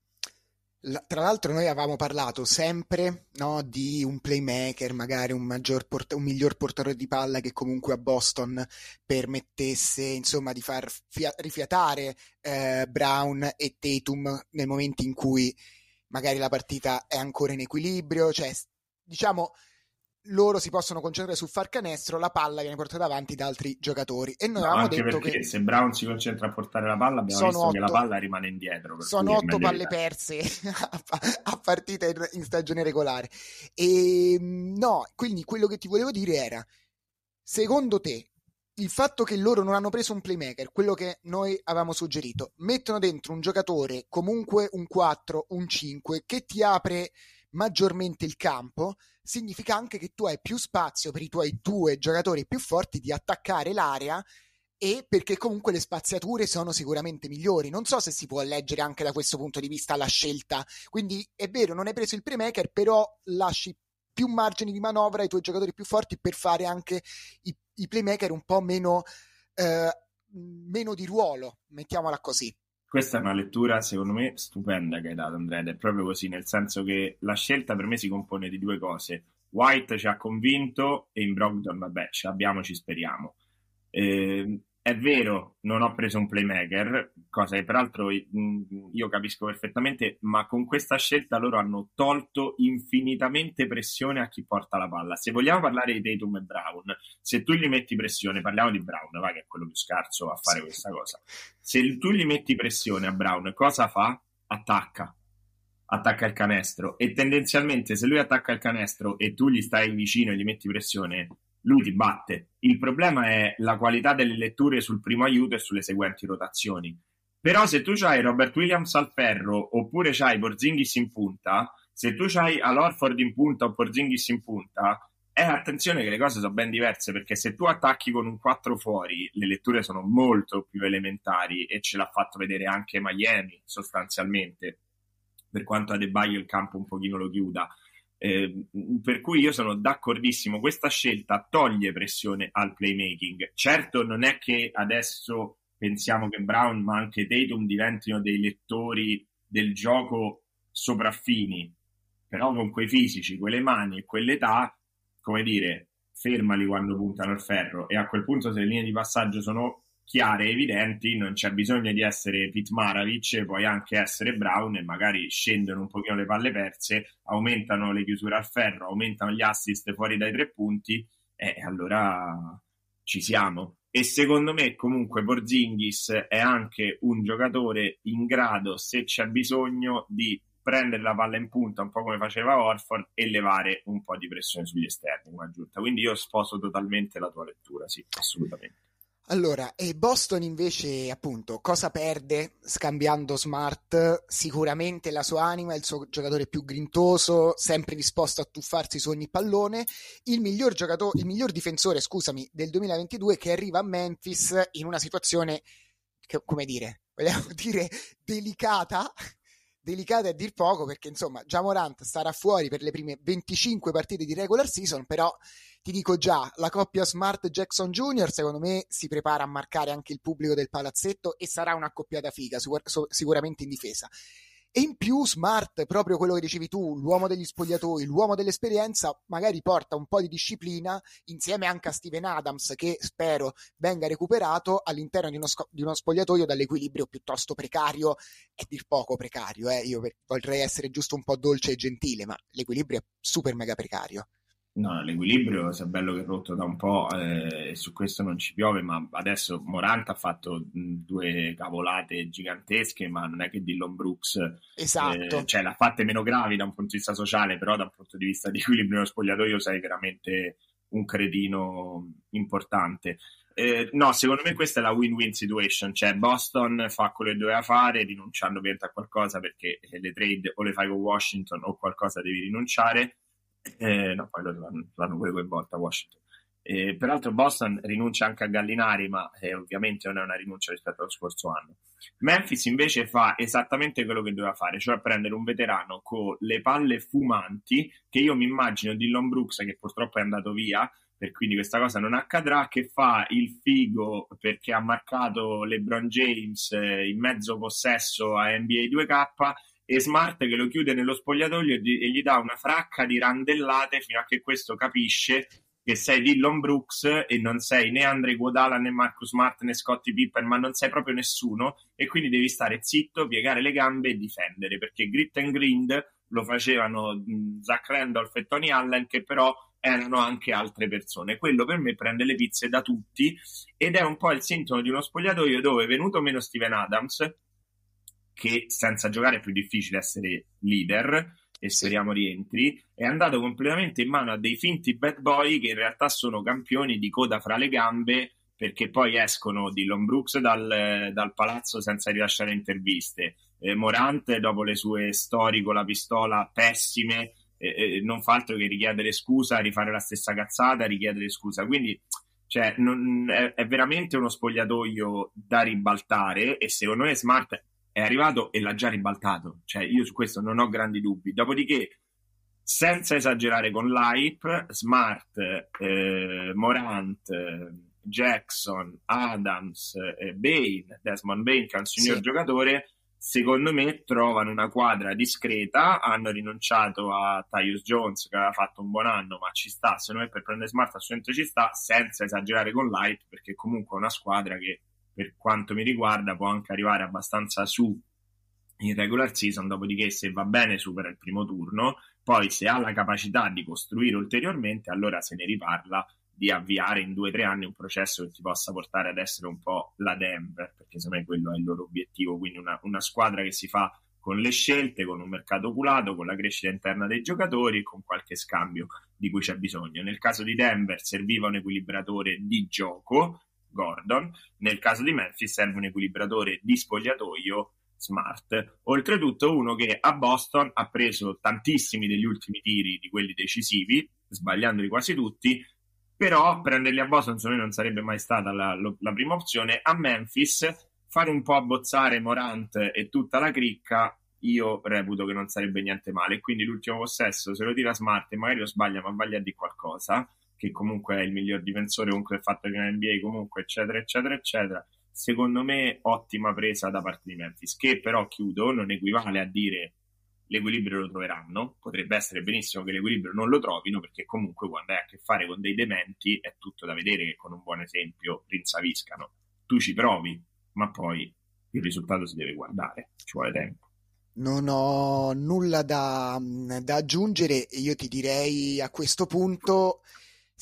Tra l'altro noi avevamo parlato sempre no, di un playmaker, magari un, port- un, miglior portatore di palla che comunque a Boston permettesse insomma di far fia- rifiatare eh, Brown e Tatum nei momenti in cui magari la partita è ancora in equilibrio, cioè diciamo loro si possono concentrare sul far canestro, la palla viene portata avanti da altri giocatori. E noi no, avevamo detto che se Brown si concentra a portare la palla, abbiamo visto otto, che la palla rimane indietro. sono otto palle perse a, partita in, in, stagione regolare. E no, quindi quello che ti volevo dire era: secondo te, il fatto che loro non hanno preso un playmaker, quello che noi avevamo suggerito, mettono dentro un giocatore comunque un 4, un 5 che ti apre maggiormente il campo, significa anche che tu hai più spazio per i tuoi due giocatori più forti di attaccare l'area e perché comunque le spaziature sono sicuramente migliori. Non so se si può leggere anche da questo punto di vista la scelta. Quindi è vero, non hai preso il playmaker, però lasci più margini di manovra ai tuoi giocatori più forti per fare anche i, i playmaker un po' meno, eh, meno di ruolo, mettiamola così. Questa è una lettura, secondo me, stupenda che hai dato, Andrea, è proprio così, nel senso che la scelta per me si compone di due cose. White ci ha convinto e in Brogdon, vabbè, ce l'abbiamo, ci speriamo. Eh, è vero, non ho preso un playmaker, cosa che peraltro io capisco perfettamente, ma con questa scelta loro hanno tolto infinitamente pressione a chi porta la palla. Se vogliamo parlare di Tatum e Brown, se tu gli metti pressione, parliamo di Brown, va che è quello più scarso a fare sì. questa cosa. Se tu gli metti pressione a Brown, cosa fa? Attacca. Attacca il canestro e tendenzialmente se lui attacca il canestro e tu gli stai vicino e gli metti pressione, lui ti batte. Il problema è la qualità delle letture sul primo aiuto e sulle seguenti rotazioni. Però se tu hai Robert Williams al ferro oppure c'hai Porzingis in punta, se tu hai Alorford in punta o Porzingis in punta, eh, attenzione che le cose sono ben diverse perché se tu attacchi con un 4 fuori, le letture sono molto più elementari e ce l'ha fatto vedere anche Miami sostanzialmente, per quanto a De Baio il campo un pochino lo chiuda. Eh, per cui io sono d'accordissimo, questa scelta toglie pressione al playmaking. Certo non è che adesso pensiamo che Brown ma anche Tatum diventino dei lettori del gioco sopraffini, però con quei fisici, quelle mani e quell'età, come dire, fermali quando puntano il ferro e a quel punto se le linee di passaggio sono chiare e evidenti, non c'è bisogno di essere Pete Maravich, puoi anche essere Brown e magari scendono un pochino le palle perse, aumentano le chiusure al ferro, aumentano gli assist fuori dai tre punti e allora ci siamo. E secondo me comunque Porzingis è anche un giocatore in grado, se c'è bisogno, di prendere la palla in punta un po' come faceva Orford e levare un po' di pressione sugli esterni aggiunta. Quindi io sposo totalmente la tua lettura, sì, assolutamente. Allora, e Boston invece, appunto, cosa perde scambiando Smart? Sicuramente la sua anima, il suo giocatore più grintoso, sempre disposto a tuffarsi su ogni pallone, il miglior giocatore, il miglior difensore, scusami, del 2022 che arriva a Memphis in una situazione, che, come dire, vogliamo dire, delicata, delicata a dir poco, perché insomma, già Morant starà fuori per le prime 25 partite di regular season, però ti dico già, la coppia Smart Jackson Jr. secondo me si prepara a marcare anche il pubblico del palazzetto e sarà una coppiata figa, sicuramente in difesa. E in più Smart, proprio quello che dicevi tu, l'uomo degli spogliatoi, l'uomo dell'esperienza, magari porta un po' di disciplina insieme anche a Steven Adams, che spero venga recuperato all'interno di uno, sco- di uno spogliatoio dall'equilibrio piuttosto precario, e dir poco precario, eh? io vorrei essere giusto un po' dolce e gentile, ma l'equilibrio è super mega precario. No, l'equilibrio è bello che è rotto da un po' eh, su questo non ci piove, ma adesso Morant ha fatto due cavolate gigantesche, ma non è che Dillon Brooks esatto. eh, cioè, l'ha fatte meno gravi da un punto di vista sociale, però da un punto di vista di equilibrio nello spogliatoio sei veramente un cretino importante. Eh, no, secondo me questa è la win-win situation, cioè Boston fa quello che doveva fare rinunciando ovviamente a qualcosa perché le trade o le fai con Washington o qualcosa devi rinunciare eh, no, poi l'hanno, l'hanno pure coinvolta Washington. Eh, peraltro Boston rinuncia anche a Gallinari, ma eh, ovviamente non è una rinuncia rispetto allo scorso anno. Memphis invece fa esattamente quello che doveva fare, cioè prendere un veterano con le palle fumanti, che io mi immagino Dillon Brooks, che purtroppo è andato via, per quindi questa cosa non accadrà, che fa il figo perché ha marcato LeBron James eh, in mezzo possesso a NBA 2K e Smart che lo chiude nello spogliatoio e gli dà una fracca di randellate fino a che questo capisce che sei Dillon Brooks e non sei né Andre Guadala né Marcus Smart né Scottie Pippen, ma non sei proprio nessuno e quindi devi stare zitto, piegare le gambe e difendere, perché grit and grind lo facevano Zach Randolph e Tony Allen che però erano anche altre persone. Quello per me prende le pizze da tutti ed è un po' il sintomo di uno spogliatoio dove venuto meno Steven Adams che senza giocare è più difficile essere leader e speriamo rientri, è andato completamente in mano a dei finti bad boy che in realtà sono campioni di coda fra le gambe perché poi escono Dillon Brooks dal, dal palazzo senza rilasciare interviste. Eh, Morante, dopo le sue storie con la pistola pessime, eh, eh, non fa altro che richiedere scusa, rifare la stessa cazzata, richiedere scusa. Quindi cioè, non, è, è, veramente uno spogliatoio da ribaltare e secondo me Smart è arrivato e l'ha già ribaltato. Cioè, io su questo non ho grandi dubbi. Dopodiché, senza esagerare con l'hype, Smart, eh, Morant, Jackson, Adams, eh, Bain, Desmond Bain, che è un signor sì. giocatore, secondo me trovano una quadra discreta. Hanno rinunciato a Tyus Jones, che aveva fatto un buon anno, ma ci sta. Secondo me per prendere Smart assolutamente ci sta, senza esagerare con l'hype, perché comunque è una squadra che per quanto mi riguarda, può anche arrivare abbastanza su in regular season, dopodiché se va bene supera il primo turno, poi se ha la capacità di costruire ulteriormente, allora se ne riparla di avviare in due o tre anni un processo che ti possa portare ad essere un po' la Denver, perché secondo me quello è il loro obiettivo, quindi una, una squadra che si fa con le scelte, con un mercato oculato, con la crescita interna dei giocatori e con qualche scambio di cui c'è bisogno. Nel caso di Denver serviva un equilibratore di gioco, Gordon. Nel caso di Memphis serve un equilibratore di spogliatoio smart. Oltretutto uno che a Boston ha preso tantissimi degli ultimi tiri di quelli decisivi, sbagliandoli quasi tutti, però prenderli a Boston secondo me non sarebbe mai stata la, la prima opzione. A Memphis fare un po' abbozzare Morant e tutta la cricca io reputo che non sarebbe niente male. Quindi l'ultimo possesso, se lo tira Smart e magari lo sbaglia, ma voglia di qualcosa, che comunque è il miglior difensore comunque fatto in NBA comunque eccetera eccetera eccetera secondo me ottima presa da parte di Memphis che però chiudo non equivale a dire l'equilibrio lo troveranno. Potrebbe essere benissimo che l'equilibrio non lo trovino perché comunque quando hai a che fare con dei dementi è tutto da vedere che con un buon esempio rinsaviscano. Tu ci provi ma poi il risultato si deve guardare ci vuole tempo. Non ho nulla da, da aggiungere. Io ti direi a questo punto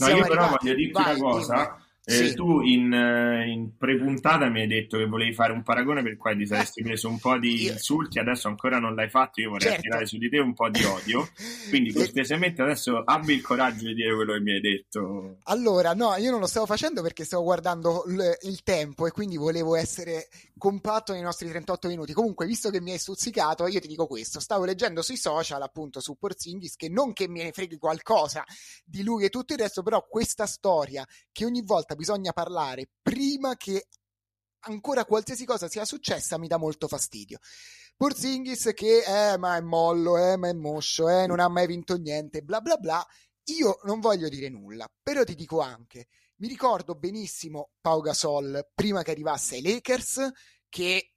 No, io però voglio dirti Vai, una cosa. Eh, sì. Tu in, eh, in pre-puntata mi hai detto che volevi fare un paragone per cui ti saresti preso un po' di insulti, adesso ancora non l'hai fatto, io vorrei certo. tirare su di te un po' di odio, quindi cortesemente adesso abbi il coraggio di dire quello che mi hai detto. Allora, no, io non lo stavo facendo perché stavo guardando l- il tempo e quindi volevo essere compatto nei nostri 38 minuti. Comunque, visto che mi hai stuzzicato, io ti dico questo, stavo leggendo sui social appunto su Porzingis che non che me ne freghi qualcosa di lui e tutto il resto, però questa storia che ogni volta bisogna parlare prima che ancora qualsiasi cosa sia successa mi dà molto fastidio. Porzingis che eh, ma è mollo, eh, ma è moscio, eh, non ha mai vinto niente, bla bla bla. Io non voglio dire nulla, però ti dico anche, mi ricordo benissimo Pau Gasol prima che arrivasse ai Lakers che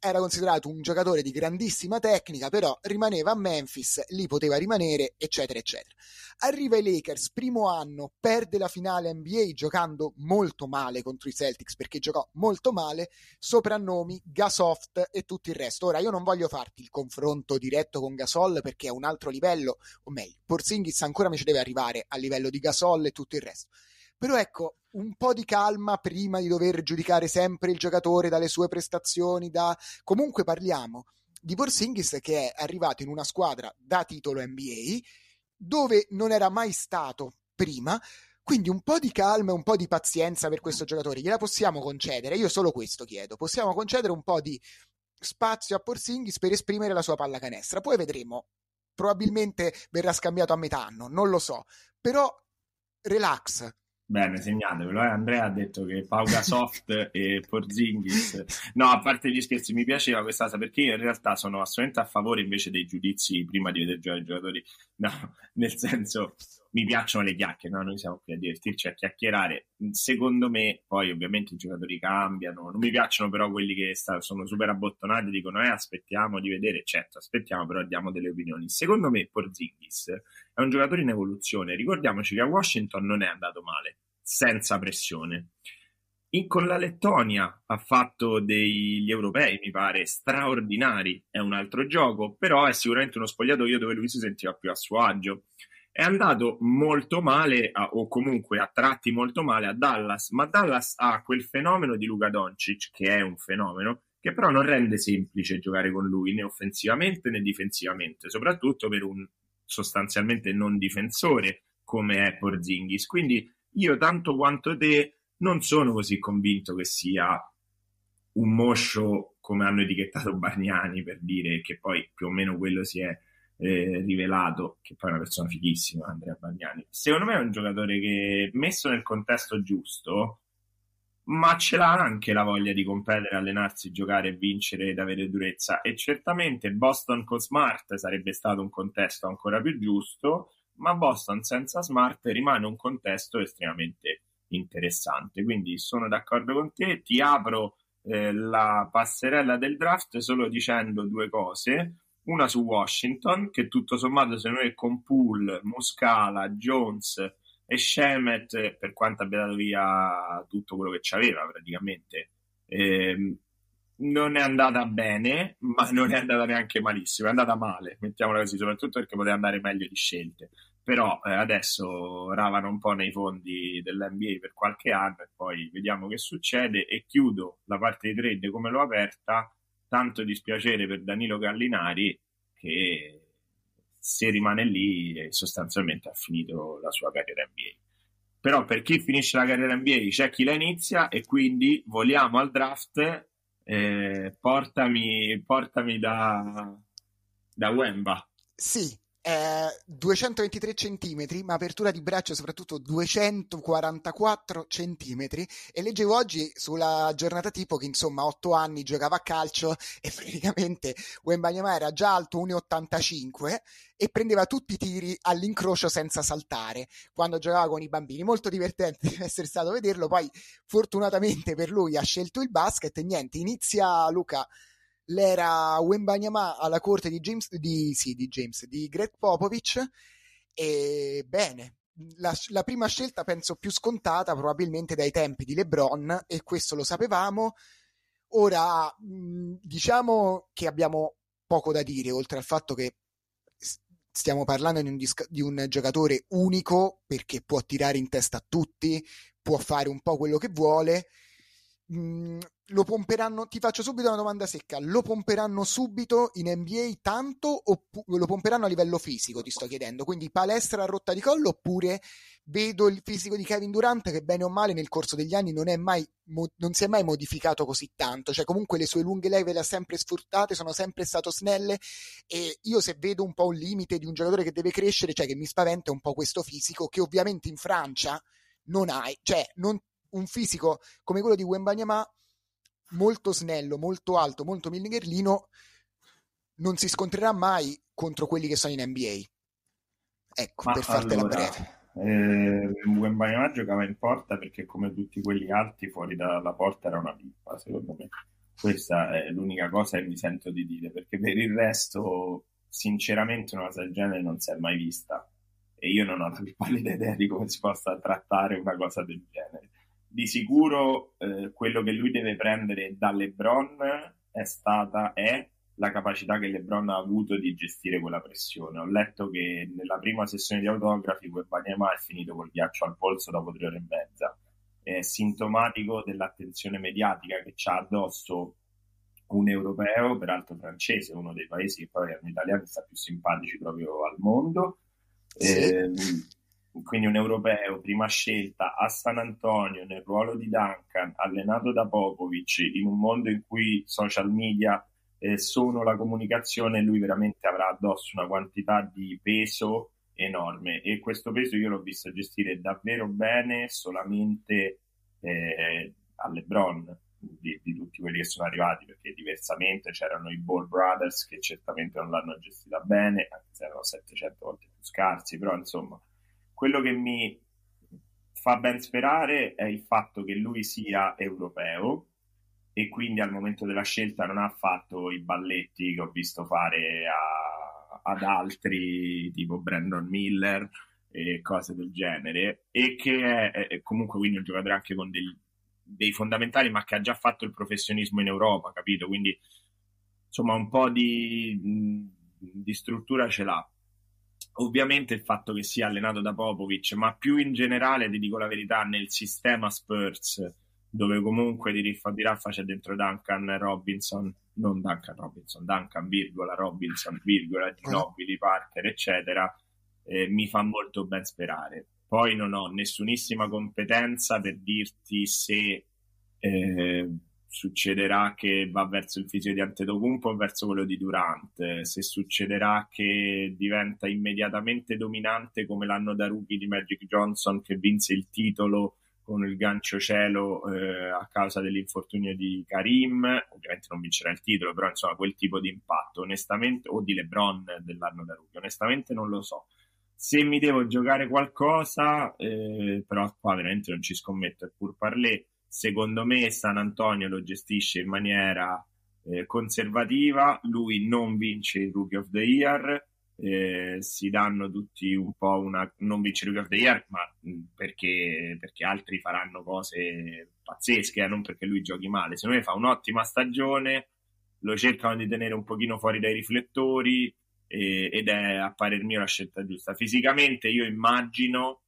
era considerato un giocatore di grandissima tecnica, però rimaneva a Memphis, lì poteva rimanere, eccetera, eccetera. Arriva ai Lakers, primo anno, perde la finale NBA giocando molto male contro i Celtics perché giocò molto male, soprannomi, Gasoft e tutto il resto. Ora io non voglio farti il confronto diretto con Gasol perché è un altro livello, o meglio, Porzingis ancora mi ci deve arrivare a livello di Gasol e tutto il resto. Però ecco, un po' di calma prima di dover giudicare sempre il giocatore dalle sue prestazioni, da... comunque parliamo di Porzingis che è arrivato in una squadra da titolo NBA dove non era mai stato prima, quindi un po' di calma e un po' di pazienza per questo giocatore gliela possiamo concedere, io solo questo chiedo, possiamo concedere un po' di spazio a Porzingis per esprimere la sua pallacanestra, poi vedremo, probabilmente verrà scambiato a metà anno, non lo so, però relax, Bene, segnatevelo. Eh? Andrea ha detto che Pauga Soft e Porzingis. No, a parte gli scherzi, mi piaceva questa cosa perché io in realtà sono assolutamente a favore invece dei giudizi prima di vedere giocare i giocatori. No, nel senso, mi piacciono le chiacchiere, no? noi siamo qui a divertirci, a chiacchierare. Secondo me, poi ovviamente i giocatori cambiano, non mi piacciono però quelli che sta, sono super abbottonati, dicono eh aspettiamo di vedere, certo aspettiamo però diamo delle opinioni. Secondo me Porzingis è un giocatore in evoluzione, ricordiamoci che a Washington non è andato male, senza pressione. In, con la Lettonia ha fatto degli europei, mi pare, straordinari, è un altro gioco, però è sicuramente uno spogliatoio dove lui si sentiva più a suo agio è andato molto male, a, o comunque a tratti molto male a Dallas, ma Dallas ha quel fenomeno di Luca Doncic, che è un fenomeno, che però non rende semplice giocare con lui né offensivamente né difensivamente, soprattutto per un sostanzialmente non difensore come è Porzingis. Quindi io tanto quanto te non sono così convinto che sia un moscio come hanno etichettato Bargnani per dire che poi più o meno quello si è eh, rivelato, che poi è una persona fighissima, Andrea Bagnani. Secondo me è un giocatore che, messo nel contesto giusto, ma ce l'ha anche la voglia di competere, allenarsi, giocare, vincere ed avere durezza. E certamente Boston con Smart sarebbe stato un contesto ancora più giusto, ma Boston senza Smart rimane un contesto estremamente interessante. Quindi sono d'accordo con te, ti apro eh, la passerella del draft solo dicendo due cose una su Washington, che tutto sommato se noi con Poole, Muscala, Jones e Shemet, per quanto abbia dato via tutto quello che c'aveva praticamente, ehm, non è andata bene, ma non è andata neanche malissimo, è andata male, mettiamola così, soprattutto perché poteva andare meglio di scelte. Però eh, adesso ravano un po' nei fondi dell'NBA per qualche anno e poi vediamo che succede e chiudo la parte di trade come l'ho aperta tanto dispiacere per Danilo Gallinari che se rimane lì sostanzialmente ha finito la sua carriera NBA. Però per chi finisce la carriera NBA c'è chi la inizia e quindi voliamo al draft, eh, portami, portami da, da Wemba. Sì, eh, 223 centimetri, ma apertura di braccio soprattutto 244 centimetri. E leggevo oggi sulla giornata tipo che insomma a 8 anni giocava a calcio e praticamente Wembanyama era già alto 1,85 e prendeva tutti i tiri all'incrocio senza saltare quando giocava con i bambini. Molto divertente deve essere stato vederlo, poi fortunatamente per lui ha scelto il basket. E niente, inizia Luca l'era Wembanyama alla corte di James, di, sì, di James, di Greg Popovich e bene, la, la, prima scelta penso più scontata probabilmente dai tempi di LeBron e questo lo sapevamo. Ora diciamo che abbiamo poco da dire oltre al fatto che stiamo parlando di un, disc- di un giocatore unico perché può tirare in testa a tutti, può fare un po' quello che vuole mh, mm, lo pomperanno, ti faccio subito una domanda secca, lo pomperanno subito in NBA tanto o lo pomperanno a livello fisico, ti sto chiedendo, quindi palestra a rotta di collo oppure vedo il fisico di Kevin Durant che bene o male nel corso degli anni non, mai, non si è mai modificato così tanto, cioè comunque le sue lunghe leve le ha sempre sfruttate, sono sempre stato snelle e io se vedo un po' un limite di un giocatore che deve crescere, cioè che mi spaventa un po' questo fisico che ovviamente in Francia non hai, cioè non un fisico come quello di Wembanyama molto snello, molto alto, molto millingerlino non si scontrerà mai contro quelli che sono in NBA. Ecco, Ma per fartela allora, breve. Eh, Wembanyama giocava in porta perché come tutti quelli alti fuori dalla porta era una pippa, secondo me. Questa è l'unica cosa che mi sento di dire, perché per il resto, sinceramente, una cosa del genere non si è mai vista. E io non ho la più pallida idea di come si possa trattare una cosa del genere. Di sicuro eh, quello che lui deve prendere da LeBron è stata, è la capacità che LeBron ha avuto di gestire quella pressione. Ho letto che nella prima sessione di autografi Wembanyama è finito col ghiaccio al polso dopo tre ore e mezza è sintomatico dell'attenzione mediatica che c'ha addosso un europeo, peraltro francese, uno dei paesi che poi agli italiani sta più simpatici proprio al mondo. Sì. Eh, quindi un europeo, prima scelta a San Antonio nel ruolo di Duncan, allenato da Popovic, in un mondo in cui social media eh, sono la comunicazione, lui veramente avrà addosso una quantità di peso enorme. E questo peso io l'ho visto gestire davvero bene solamente eh, a LeBron di, di, tutti quelli che sono arrivati perché diversamente c'erano i Ball Brothers che certamente non l'hanno gestita bene anche erano 700 volte più scarsi però insomma quello che mi fa ben sperare è il fatto che lui sia europeo e quindi al momento della scelta non ha fatto i balletti che ho visto fare a ad altri tipo Brandon Miller e cose del genere e che è, è comunque quindi un giocatore anche con dei, dei, fondamentali ma che ha già fatto il professionismo in Europa capito? Quindi insomma un po' di, di struttura ce l'ha ovviamente il fatto che sia allenato da Popovic ma più in generale ti dico la verità nel sistema Spurs dove comunque di riffa di raffa c'è dentro Duncan Robinson, non Duncan Robinson, Duncan, virgola, Robinson, virgola, Ginobili, Parker, eccetera, eh, mi fa molto ben sperare. Poi non ho nessunissima competenza per dirti se eh, succederà che va verso il fisico di Antetokounmpo o verso quello di Durant, se succederà che diventa immediatamente dominante come l'anno da rookie di Magic Johnson che vinse il titolo con il gancio cielo eh, a causa dell'infortunio di Karim, ovviamente non vincerà il titolo, però insomma quel tipo di impatto, onestamente, o di LeBron dell'anno da rookie, onestamente non lo so. Se mi devo giocare qualcosa, eh, però qua veramente non ci scommetto, è pur parlé, secondo me San Antonio lo gestisce in maniera eh, conservativa, lui non vince il Rookie of the Year, eh, si danno tutti un po' una non vincere Rookie of the Year, ma perché, perché altri faranno cose pazzesche, eh, non perché lui giochi male. Se lui fa un'ottima stagione, lo cercano di tenere un pochino fuori dai riflettori ed è a parer mio la scelta giusta. Fisicamente io immagino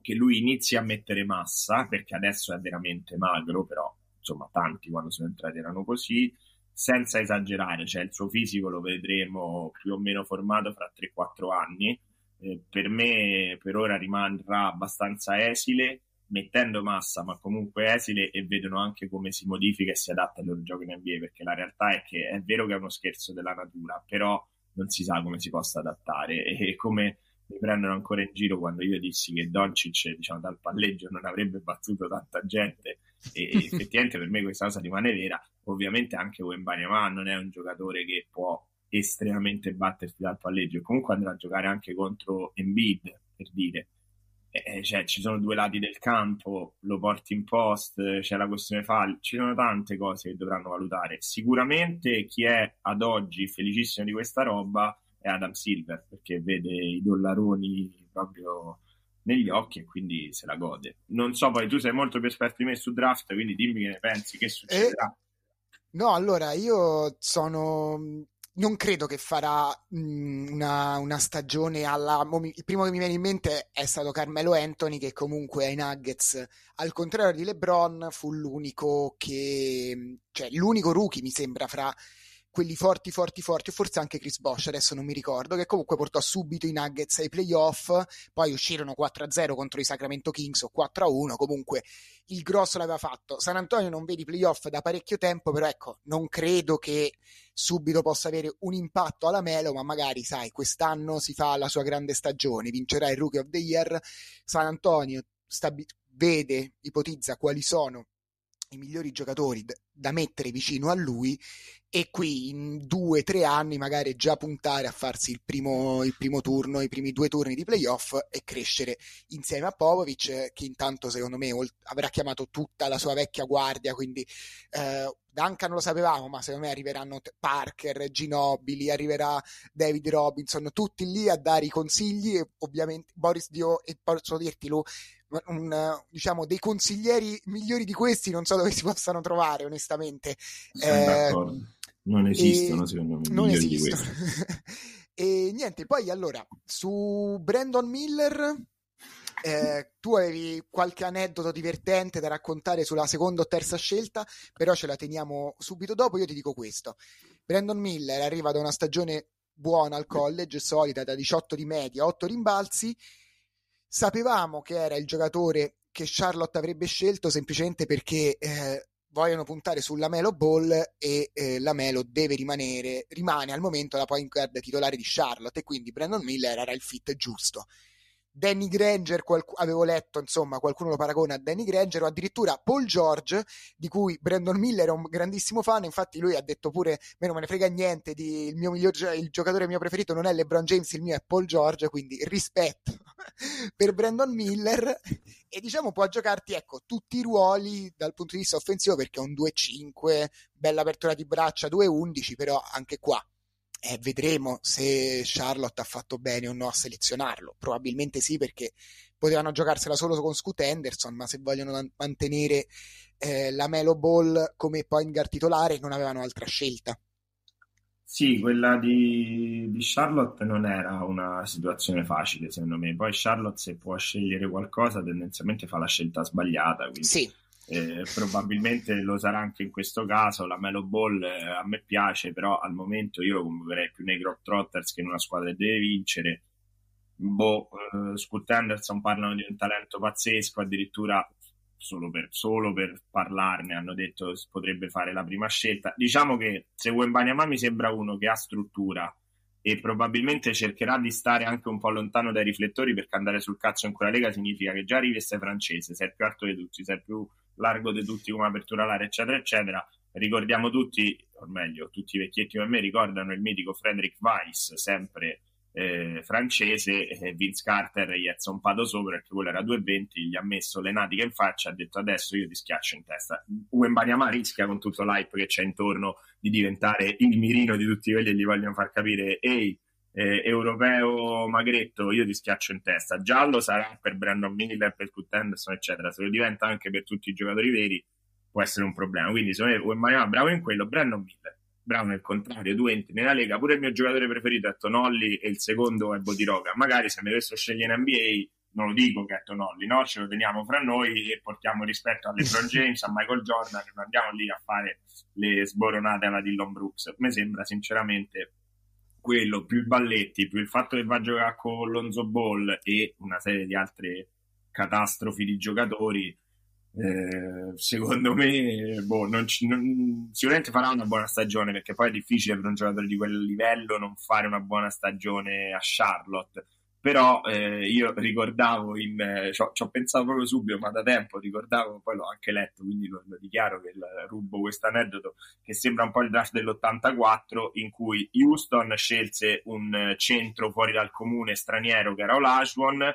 che lui inizi a mettere massa, perché adesso è veramente magro, però insomma tanti quando sono entrati erano così senza esagerare, cioè il suo fisico lo vedremo più o meno formato fra 3-4 anni. Eh, per me per ora rimarrà abbastanza esile, mettendo massa, ma comunque esile e vedono anche come si modifica e si adatta ai loro giochi in NBA, perché la realtà è che è vero che è uno scherzo della natura, però non si sa come si possa adattare e come mi prendono ancora in giro quando io dissi che Doncic diciamo, dal palleggio non avrebbe battuto tanta gente. E effettivamente per me questa cosa rimane vera. Ovviamente anche Wembanyama non è un giocatore che può estremamente battersi dal palleggio. E comunque andrà a giocare anche contro Embiid per dire. Eh, cioè, ci sono due lati del campo, lo porti in post, c'è la questione falli, ci sono tante cose che dovranno valutare. Sicuramente chi è ad oggi felicissimo di questa roba è Adam Silver perché vede i dollaroni proprio negli occhi e quindi se la gode. Non so, poi tu sei molto più esperto di me su draft, quindi dimmi che ne pensi, che succederà. Eh, no, allora io sono non credo che farà mh, una, una, stagione alla. Il primo che mi viene in mente è stato Carmelo Anthony, che comunque ai Nuggets, al contrario di LeBron, fu l'unico che. cioè l'unico rookie, mi sembra, fra quelli forti, forti, forti, o forse anche Chris Bosch, adesso non mi ricordo, che comunque portò subito i Nuggets ai playoff, poi uscirono 4-0 contro i Sacramento Kings o 4-1, comunque il grosso l'aveva fatto. San Antonio non vedi playoff da parecchio tempo, però ecco, non credo che subito possa avere un impatto alla Melo, ma magari, sai, quest'anno si fa la sua grande stagione, vincerà il Rookie of the Year, San Antonio stabi- vede, ipotizza quali sono i migliori giocatori da mettere vicino a lui e qui in due o tre anni magari già puntare a farsi il primo, il primo, turno, i primi due turni di playoff e crescere insieme a Popovic che intanto secondo me avrà chiamato tutta la sua vecchia guardia quindi eh, Duncan lo sapevamo ma secondo me arriveranno Parker, Ginobili, arriverà David Robinson tutti lì a dare i consigli e ovviamente Boris Dio e posso dirti lui un, diciamo, dei consiglieri migliori di questi non so dove si possano trovare onestamente. Eh, non esistono secondo me non esistono. e niente poi allora su Brandon Miller eh, tu avevi qualche aneddoto divertente da raccontare sulla seconda o terza scelta, però ce la teniamo subito dopo. Io ti dico questo: Brandon Miller arriva da una stagione buona al college, solida da 18 di media, 8 rimbalzi, Sapevamo che era il giocatore che Charlotte avrebbe scelto semplicemente perché eh, vogliono puntare sulla Melo Ball e eh, la Melo deve rimanere, rimane al momento la point guard titolare di Charlotte e quindi Brandon Miller era il fit giusto. Danny Granger, qualc- avevo letto, insomma, qualcuno lo paragona a Danny Granger o addirittura Paul George, di cui Brandon Miller è un grandissimo fan, infatti lui ha detto pure, me non me ne frega niente, di, il, mio miglior, il giocatore mio preferito non è LeBron James, il mio è Paul George, quindi rispetto per Brandon Miller e diciamo può giocarti, ecco, tutti i ruoli dal punto di vista offensivo perché è un 2-5, bella apertura di braccia, 2-11, però anche qua eh, vedremo se Charlotte ha fatto bene o no a selezionarlo. Probabilmente sì, perché potevano giocarsela solo con Scoot Henderson, ma se vogliono mantenere eh, la Melo Ball come point guard titolare non avevano altra scelta. Sì, quella di, di, Charlotte non era una situazione facile, secondo me. Poi Charlotte, se può scegliere qualcosa, tendenzialmente fa la scelta sbagliata. Quindi... Sì, eh, probabilmente lo sarà anche in questo caso. La Melo Ball eh, a me piace, però al momento io lo convocherei più nei Globetrotters che in una squadra che deve vincere. Boh, eh, Scoot Anderson parlano di un talento pazzesco, addirittura solo per, solo per parlarne hanno detto che potrebbe fare la prima scelta. Diciamo che se Wembanyama mi sembra uno che ha struttura e probabilmente cercherà di stare anche un po' lontano dai riflettori perché andare sul cazzo in quella lega significa che già arrivi e sei francese, sei più alto di tutti, sei più largo di tutti come apertura all'area, eccetera, eccetera. Ricordiamo tutti, o meglio, tutti i vecchietti come me ricordano il mitico Frederick Weiss, sempre eh, francese, e Vince Carter gli è zompato sopra perché quello era 2,20, gli ha messo le natiche in faccia e ha detto adesso io ti schiaccio in testa. Wembanyama rischia con tutto l'hype che c'è intorno di diventare il mirino di tutti quelli che gli vogliono far capire ehi, eh, europeo magretto, io ti schiaccio in testa. Giallo sarà per Brandon Miller, per Scoot Anderson, eccetera. Se lo diventa anche per tutti i giocatori veri, può essere un problema. Quindi, secondo me, Wembanyama bravo in quello, Brandon Miller. Bravo nel contrario, tu entri nella Lega, pure il mio giocatore preferito è Tonolli e il secondo è Bodiroga. Magari se mi dovessero scegliere in NBA, non lo dico che è Tonolli, no? Ce lo teniamo fra noi e portiamo rispetto a LeBron James, a Michael Jordan e non andiamo lì a fare le sboronate alla Dillon Brooks. Mi sembra sinceramente quello, più i balletti, più il fatto che va a giocare con Lonzo Ball e una serie di altre catastrofi di giocatori, eh, secondo me boh, non ci, non, sicuramente farà una buona stagione perché poi è difficile per un giocatore di quel livello non fare una buona stagione a Charlotte. Però eh, io ricordavo eh, ci ho pensato proprio subito, ma da tempo ricordavo, poi l'ho anche letto, quindi lo, lo dichiaro che rubo questo aneddoto, che sembra un po' il draft dell'84 in cui Houston scelse un centro fuori dal comune straniero che era Olajuwon,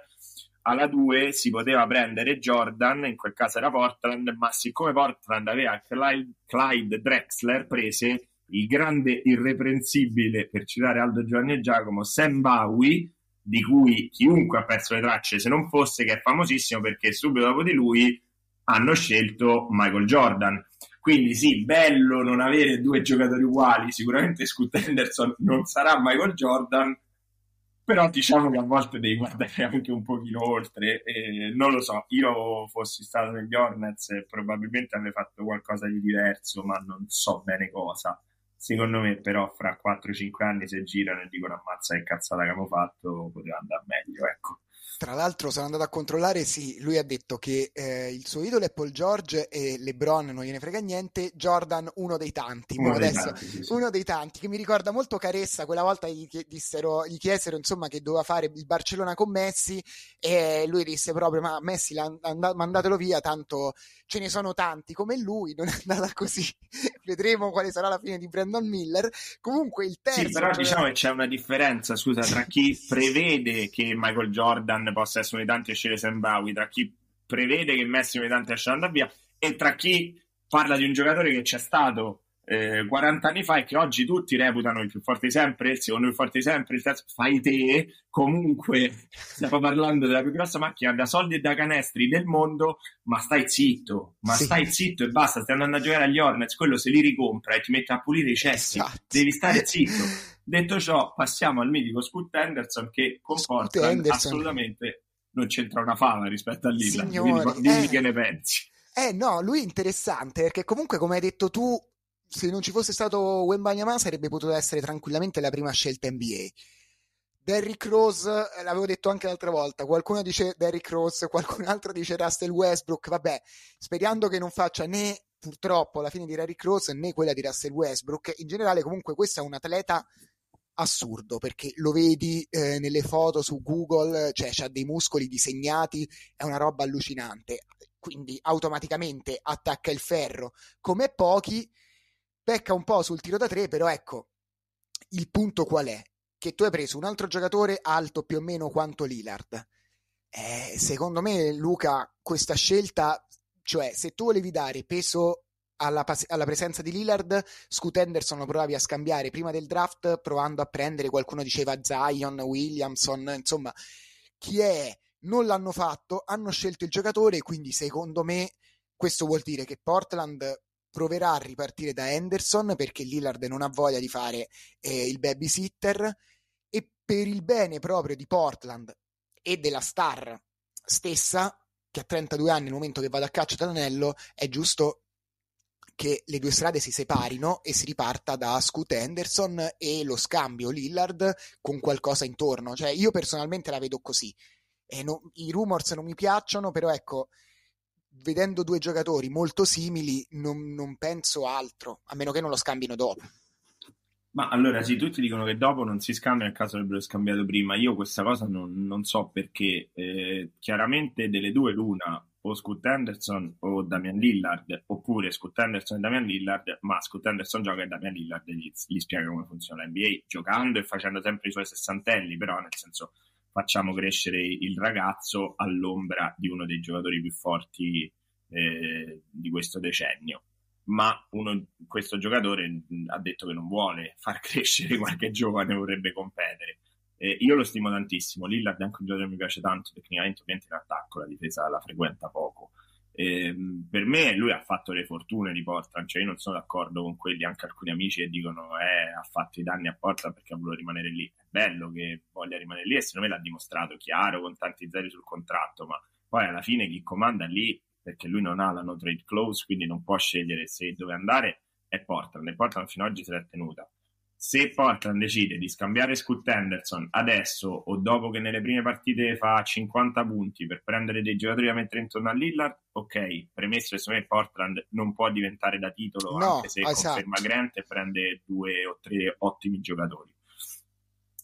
alla 2 si poteva prendere Jordan, in quel caso era Portland, ma siccome Portland aveva Clyde, Clyde Drexler, prese il grande irreprensibile, per citare Aldo Giovanni e Giacomo, Sam Bowie, di cui chiunque ha perso le tracce se non fosse che è famosissimo perché subito dopo di lui hanno scelto Michael Jordan. Quindi sì, bello non avere due giocatori uguali, sicuramente Scoot Henderson non sarà Michael Jordan, però diciamo che a volte devi guardare anche un pochino oltre, e non lo so, io fossi stato negli Hornets probabilmente avrei fatto qualcosa di diverso, ma non so bene cosa. Secondo me, però, fra 4-5 anni se girano e dicono ammazza che cazzata che abbiamo fatto, poteva andare meglio, ecco. Tra l'altro sono andato a controllare, sì, lui ha detto che eh, il suo idolo è Paul George e LeBron non gliene frega niente, Jordan uno dei tanti, Uno dei adesso, tanti, sì, sì. uno dei tanti, che mi ricorda molto Caressa, quella volta gli, dissero, gli chiesero insomma che doveva fare il Barcellona con Messi e lui disse proprio ma Messi and- mandatelo via, tanto ce ne sono tanti come lui, non è andata così, vedremo quale sarà la fine di Brandon Miller, comunque il terzo... Sì, però gioca- diciamo che c'è una differenza, scusa, tra chi prevede che Michael Jordan possa essere tanti e uscire Sam Bowie, tra chi prevede che Messi tanti esce andare via, e tra chi parla di un giocatore che c'è stato eh, 40 anni fa e che oggi tutti reputano il più forte sempre, il secondo più forte sempre, il terzo, fai te, comunque stiamo parlando della più grossa macchina da soldi e da canestri del mondo, ma stai zitto, ma Sì. stai zitto e basta, stai andando a giocare agli Hornets, quello se li ricompra e ti mette a pulire i cessi, Esatto. devi stare zitto. Detto ciò, passiamo al mitico Scoot Henderson che con Scoot assolutamente non c'entra una fava rispetto a Lillard. Signori, Quindi dimmi eh. che ne pensi. Eh no, lui è interessante perché comunque come hai detto tu, se non ci fosse stato Wembanyama sarebbe potuto essere tranquillamente la prima scelta NBA. Derrick Rose, eh, l'avevo detto anche l'altra volta, qualcuno dice Derrick Rose, qualcun altro dice Russell Westbrook, vabbè, speriamo che non faccia né purtroppo la fine di Derrick Rose né quella di Russell Westbrook. In generale comunque questo è un atleta assurdo perché lo vedi eh, nelle foto su Google, cioè ha dei muscoli disegnati, è una roba allucinante. Quindi automaticamente attacca il ferro come pochi, pecca un po' sul tiro da tre, però ecco, il punto qual è? Che tu hai preso un altro giocatore alto più o meno quanto Lillard. Eh, secondo me, Luca, questa scelta, cioè se tu volevi dare peso alla, pas- alla presenza di Lillard, Scoot Henderson lo provavi a scambiare prima del draft, provando a prendere qualcuno diceva Zion, Williamson, insomma, chi è? Non l'hanno fatto, hanno scelto il giocatore, quindi secondo me questo vuol dire che Portland proverà a ripartire da Henderson perché Lillard non ha voglia di fare eh, il babysitter e per il bene proprio di Portland e della star stessa che ha 32 anni nel momento che vada a caccia dell'anello è giusto che le due strade si separino e si riparta da Scoot Henderson e lo scambio Lillard con qualcosa intorno. Cioè, io personalmente la vedo così. Non- I rumors non mi piacciono, però ecco, vedendo due giocatori molto simili, non, non penso altro, a meno che non lo scambino dopo. Ma allora, sì, tutti dicono che dopo non si scambia, nel caso avrebbero scambiato prima. Io questa cosa non, non so perché. Eh, chiaramente delle due l'una, o Scoot Henderson o Damian Lillard, oppure Scoot Henderson e Damian Lillard, ma Scoot Henderson gioca e Damian Lillard gli, gli spiega come funziona l'NBA, giocando e facendo sempre i suoi sessantelli, però nel senso facciamo crescere il ragazzo all'ombra di uno dei giocatori più forti eh, di questo decennio ma uno, questo giocatore mh, ha detto che non vuole far crescere qualche giovane, vorrebbe competere. Eh, io lo stimo tantissimo. Lillard è anche un giocatore che mi piace tanto, tecnicamente ovviamente in attacco la difesa la frequenta poco. Eh, per me lui ha fatto le fortune di Portland, cioè io non sono d'accordo con quelli, anche alcuni amici che dicono eh, ha fatto i danni a Portland perché ha voluto rimanere lì. È bello che voglia rimanere lì e secondo me l'ha dimostrato chiaro con tanti zeri sul contratto, ma poi alla fine chi comanda lì perché lui non ha la no trade clause, quindi non può scegliere se dove andare, è Portland. E Portland fino ad oggi se l'è tenuta. Se Portland decide di scambiare Scoot Henderson adesso o dopo che nelle prime partite fa 50 punti per prendere dei giocatori da mettere intorno a Lillard, ok, premesso che secondo me Portland non può diventare da titolo No, anche se esatto. conferma Grant e prende due o tre ottimi giocatori.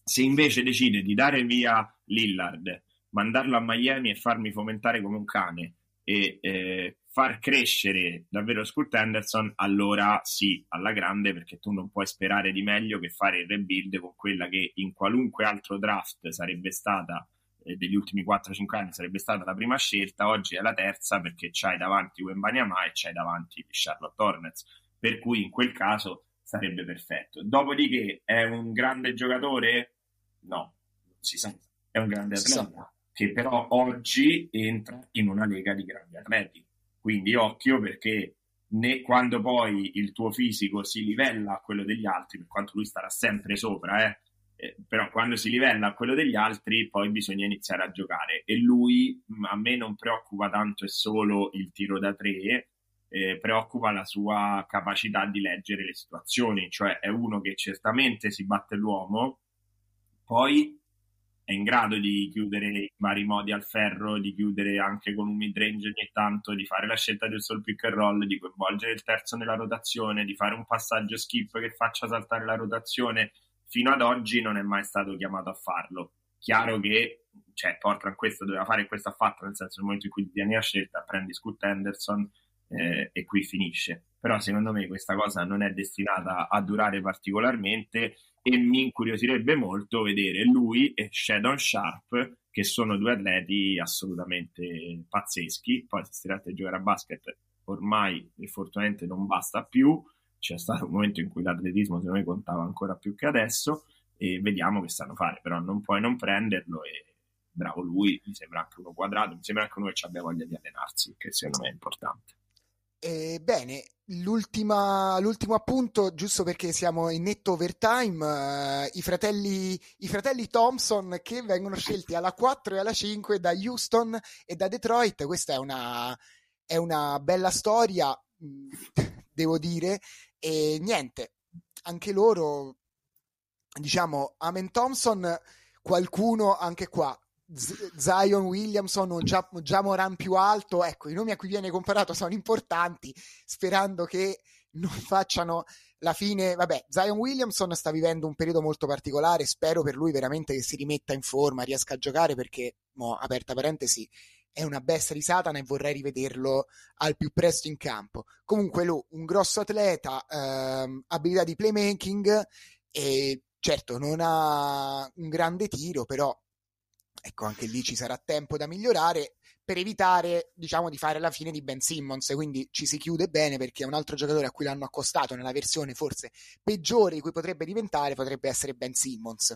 Se invece decide di dare via Lillard, mandarlo a Miami e farmi fomentare come un cane e eh, far crescere davvero Scoot Henderson, allora sì, alla grande, perché tu non puoi sperare di meglio che fare il rebuild con quella che in qualunque altro draft sarebbe stata eh, degli ultimi 4-5 anni sarebbe stata la prima scelta, oggi è la terza perché c'hai davanti Wembanyama e c'hai davanti Charlotte Hornets, per cui in quel caso sarebbe perfetto. Dopodiché è un grande giocatore? No, non si sa, è un grande atleta che però oggi entra in una lega di grandi atleti. Quindi occhio perché né quando poi il tuo fisico si livella a quello degli altri, per quanto lui starà sempre sopra, eh, eh, però quando si livella a quello degli altri poi bisogna iniziare a giocare. E lui mh, a me non preoccupa tanto e solo il tiro da tre, eh, preoccupa la sua capacità di leggere le situazioni, cioè è uno che certamente si batte l'uomo, poi è in grado di chiudere in vari modi al ferro, di chiudere anche con un mid range ogni tanto, di fare la scelta del sol pick and roll, di coinvolgere il terzo nella rotazione, di fare un passaggio skip che faccia saltare la rotazione. Fino ad oggi non è mai stato chiamato a farlo. Chiaro che cioè, Portland questo doveva fare e questo ha fatto, nel senso nel momento in cui viene la scelta, prendi Scoot Henderson eh, e qui finisce. Però secondo me questa cosa non è destinata a durare particolarmente e mi incuriosirebbe molto vedere lui e Shadon Sharp che sono due atleti assolutamente pazzeschi. Poi se si tratta di giocare a basket ormai fortunatamente non basta più. C'è stato un momento in cui l'atletismo secondo me contava ancora più che adesso e vediamo che stanno fare però non puoi non prenderlo e bravo lui mi sembra anche uno quadrato mi sembra anche uno che abbia voglia di allenarsi che secondo me è importante eh, bene, l'ultimo appunto, giusto perché siamo in netto overtime, uh, i, fratelli, i, fratelli, Thompson che vengono scelti alla 4 e alla 5 da Houston e da Detroit. Questa è una, è una bella storia, devo dire. E niente, anche loro, diciamo, Amen Thompson, qualcuno anche qua Zion Williamson o già, Moran più alto, ecco, i nomi a cui viene comparato sono importanti, sperando che non facciano la fine. Vabbè, Zion Williamson sta vivendo un periodo molto particolare, spero per lui veramente che si rimetta in forma, riesca a giocare perché, mo, aperta parentesi, è una bestia di Satana e vorrei rivederlo al più presto in campo. Comunque lui, un grosso atleta, ehm, abilità di playmaking e certo non ha un grande tiro, però ecco, anche lì ci sarà tempo da migliorare per evitare, diciamo, di fare la fine di Ben Simmons. Quindi ci si chiude bene perché un altro giocatore a cui l'hanno accostato nella versione forse peggiore di cui potrebbe diventare potrebbe essere Ben Simmons.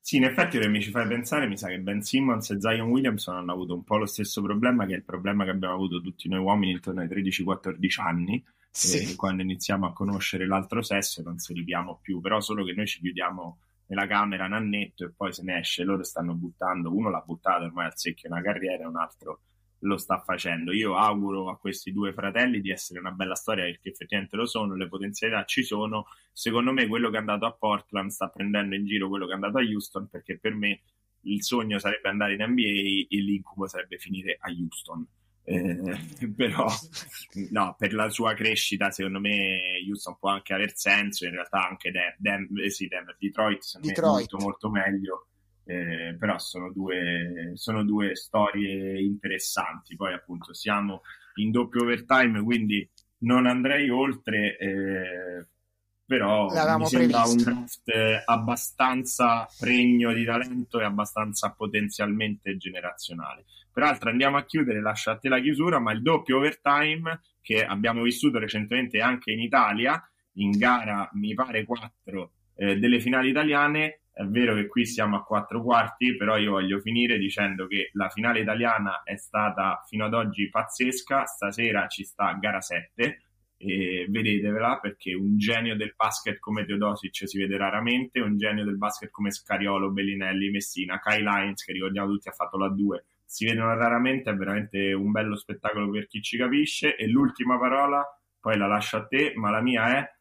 Sì, in effetti ora mi ci fai pensare, mi sa che Ben Simmons e Zion Williamson hanno avuto un po' lo stesso problema che è il problema che abbiamo avuto tutti noi uomini intorno ai 13-14 anni, sì. quando iniziamo a conoscere l'altro sesso e non si ripiamo più, però solo che noi ci chiudiamo nella camera Nannetto e poi se ne esce, loro stanno buttando, uno l'ha buttato ormai al secchio una carriera, un altro lo sta facendo. Io auguro a questi due fratelli di essere una bella storia perché effettivamente lo sono, le potenzialità ci sono. Secondo me quello che è andato a Portland sta prendendo in giro quello che è andato a Houston perché per me il sogno sarebbe andare in NBA e l'incubo sarebbe finire a Houston. Eh, però no, per la sua crescita secondo me Houston può anche aver senso in realtà anche De- De- eh, sì, Denver, Detroit, Detroit. molto molto meglio eh, però sono due, sono due storie interessanti poi appunto siamo in doppio overtime quindi non andrei oltre eh, però L'avevamo mi sembra previsto. un draft abbastanza pregno di talento e abbastanza potenzialmente generazionale. Peraltro andiamo a chiudere, lascio a te la chiusura, ma il doppio overtime che abbiamo vissuto recentemente anche in Italia, in gara mi pare 4 eh, delle finali italiane, è vero che qui siamo a quattro quarti, però io voglio finire dicendo che la finale italiana è stata fino ad oggi pazzesca, stasera ci sta gara 7 e vedetevela perché un genio del basket come Teodosic si vede raramente, un genio del basket come Scariolo, Bellinelli, Messina, Kai Lyons che ricordiamo tutti ha fatto la 2 si vedono raramente, è veramente un bello spettacolo per chi ci capisce e l'ultima parola poi la lascio a te, ma la mia è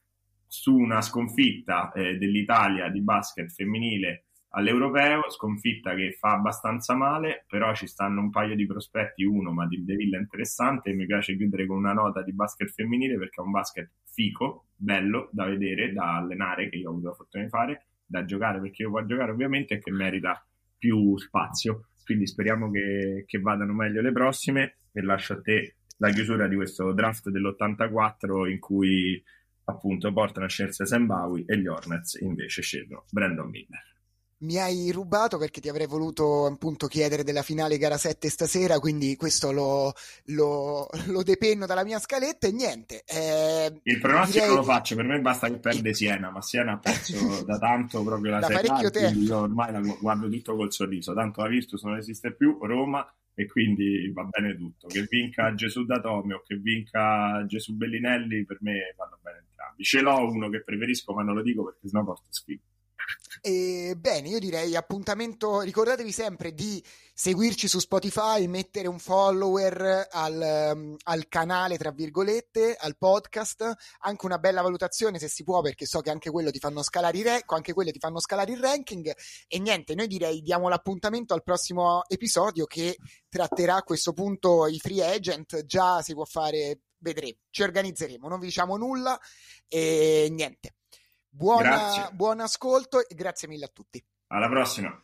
su una sconfitta eh, dell'Italia di basket femminile all'europeo, sconfitta che fa abbastanza male, però ci stanno un paio di prospetti, uno ma di De Villa interessante mi piace chiudere con una nota di basket femminile perché è un basket fico, bello da vedere, da allenare, che io ho avuto la fortuna di fare, da giocare perché io può giocare ovviamente e che merita più spazio. Quindi speriamo che, che vadano meglio le prossime e lascio a te la chiusura di questo draft dell'84 in cui appunto portano a scelse Sam Bowie e gli Hornets invece scelgono Brandon Miller mi hai rubato perché ti avrei voluto appunto chiedere della finale gara 7 stasera, quindi questo lo, lo, lo depenno dalla mia scaletta e niente. Eh, il pronostico direi... lo faccio, per me basta che perde Siena, ma Siena ha perso da tanto proprio la da parecchio tempo. Io ormai la guardo tutto col sorriso, tanto la Virtus non esiste più, Roma e quindi va bene tutto. Che vinca Gesù D'Atomio o che vinca Gesù Bellinelli, per me vanno bene entrambi. Ce l'ho uno che preferisco, ma non lo dico perché sennò porto schifo. E bene, io direi appuntamento. Ricordatevi sempre di seguirci su Spotify, mettere un follower al, um, al, canale, tra virgolette, al podcast, anche una bella valutazione se si può, perché so che anche quello ti fanno scalare re- anche quello ti fanno scalare il ranking. E niente, noi direi diamo l'appuntamento al prossimo episodio che tratterà a questo punto i free agent. Già si può fare, vedremo, ci organizzeremo, non vi diciamo nulla e niente. Buona, buon ascolto e grazie mille a tutti. Alla prossima.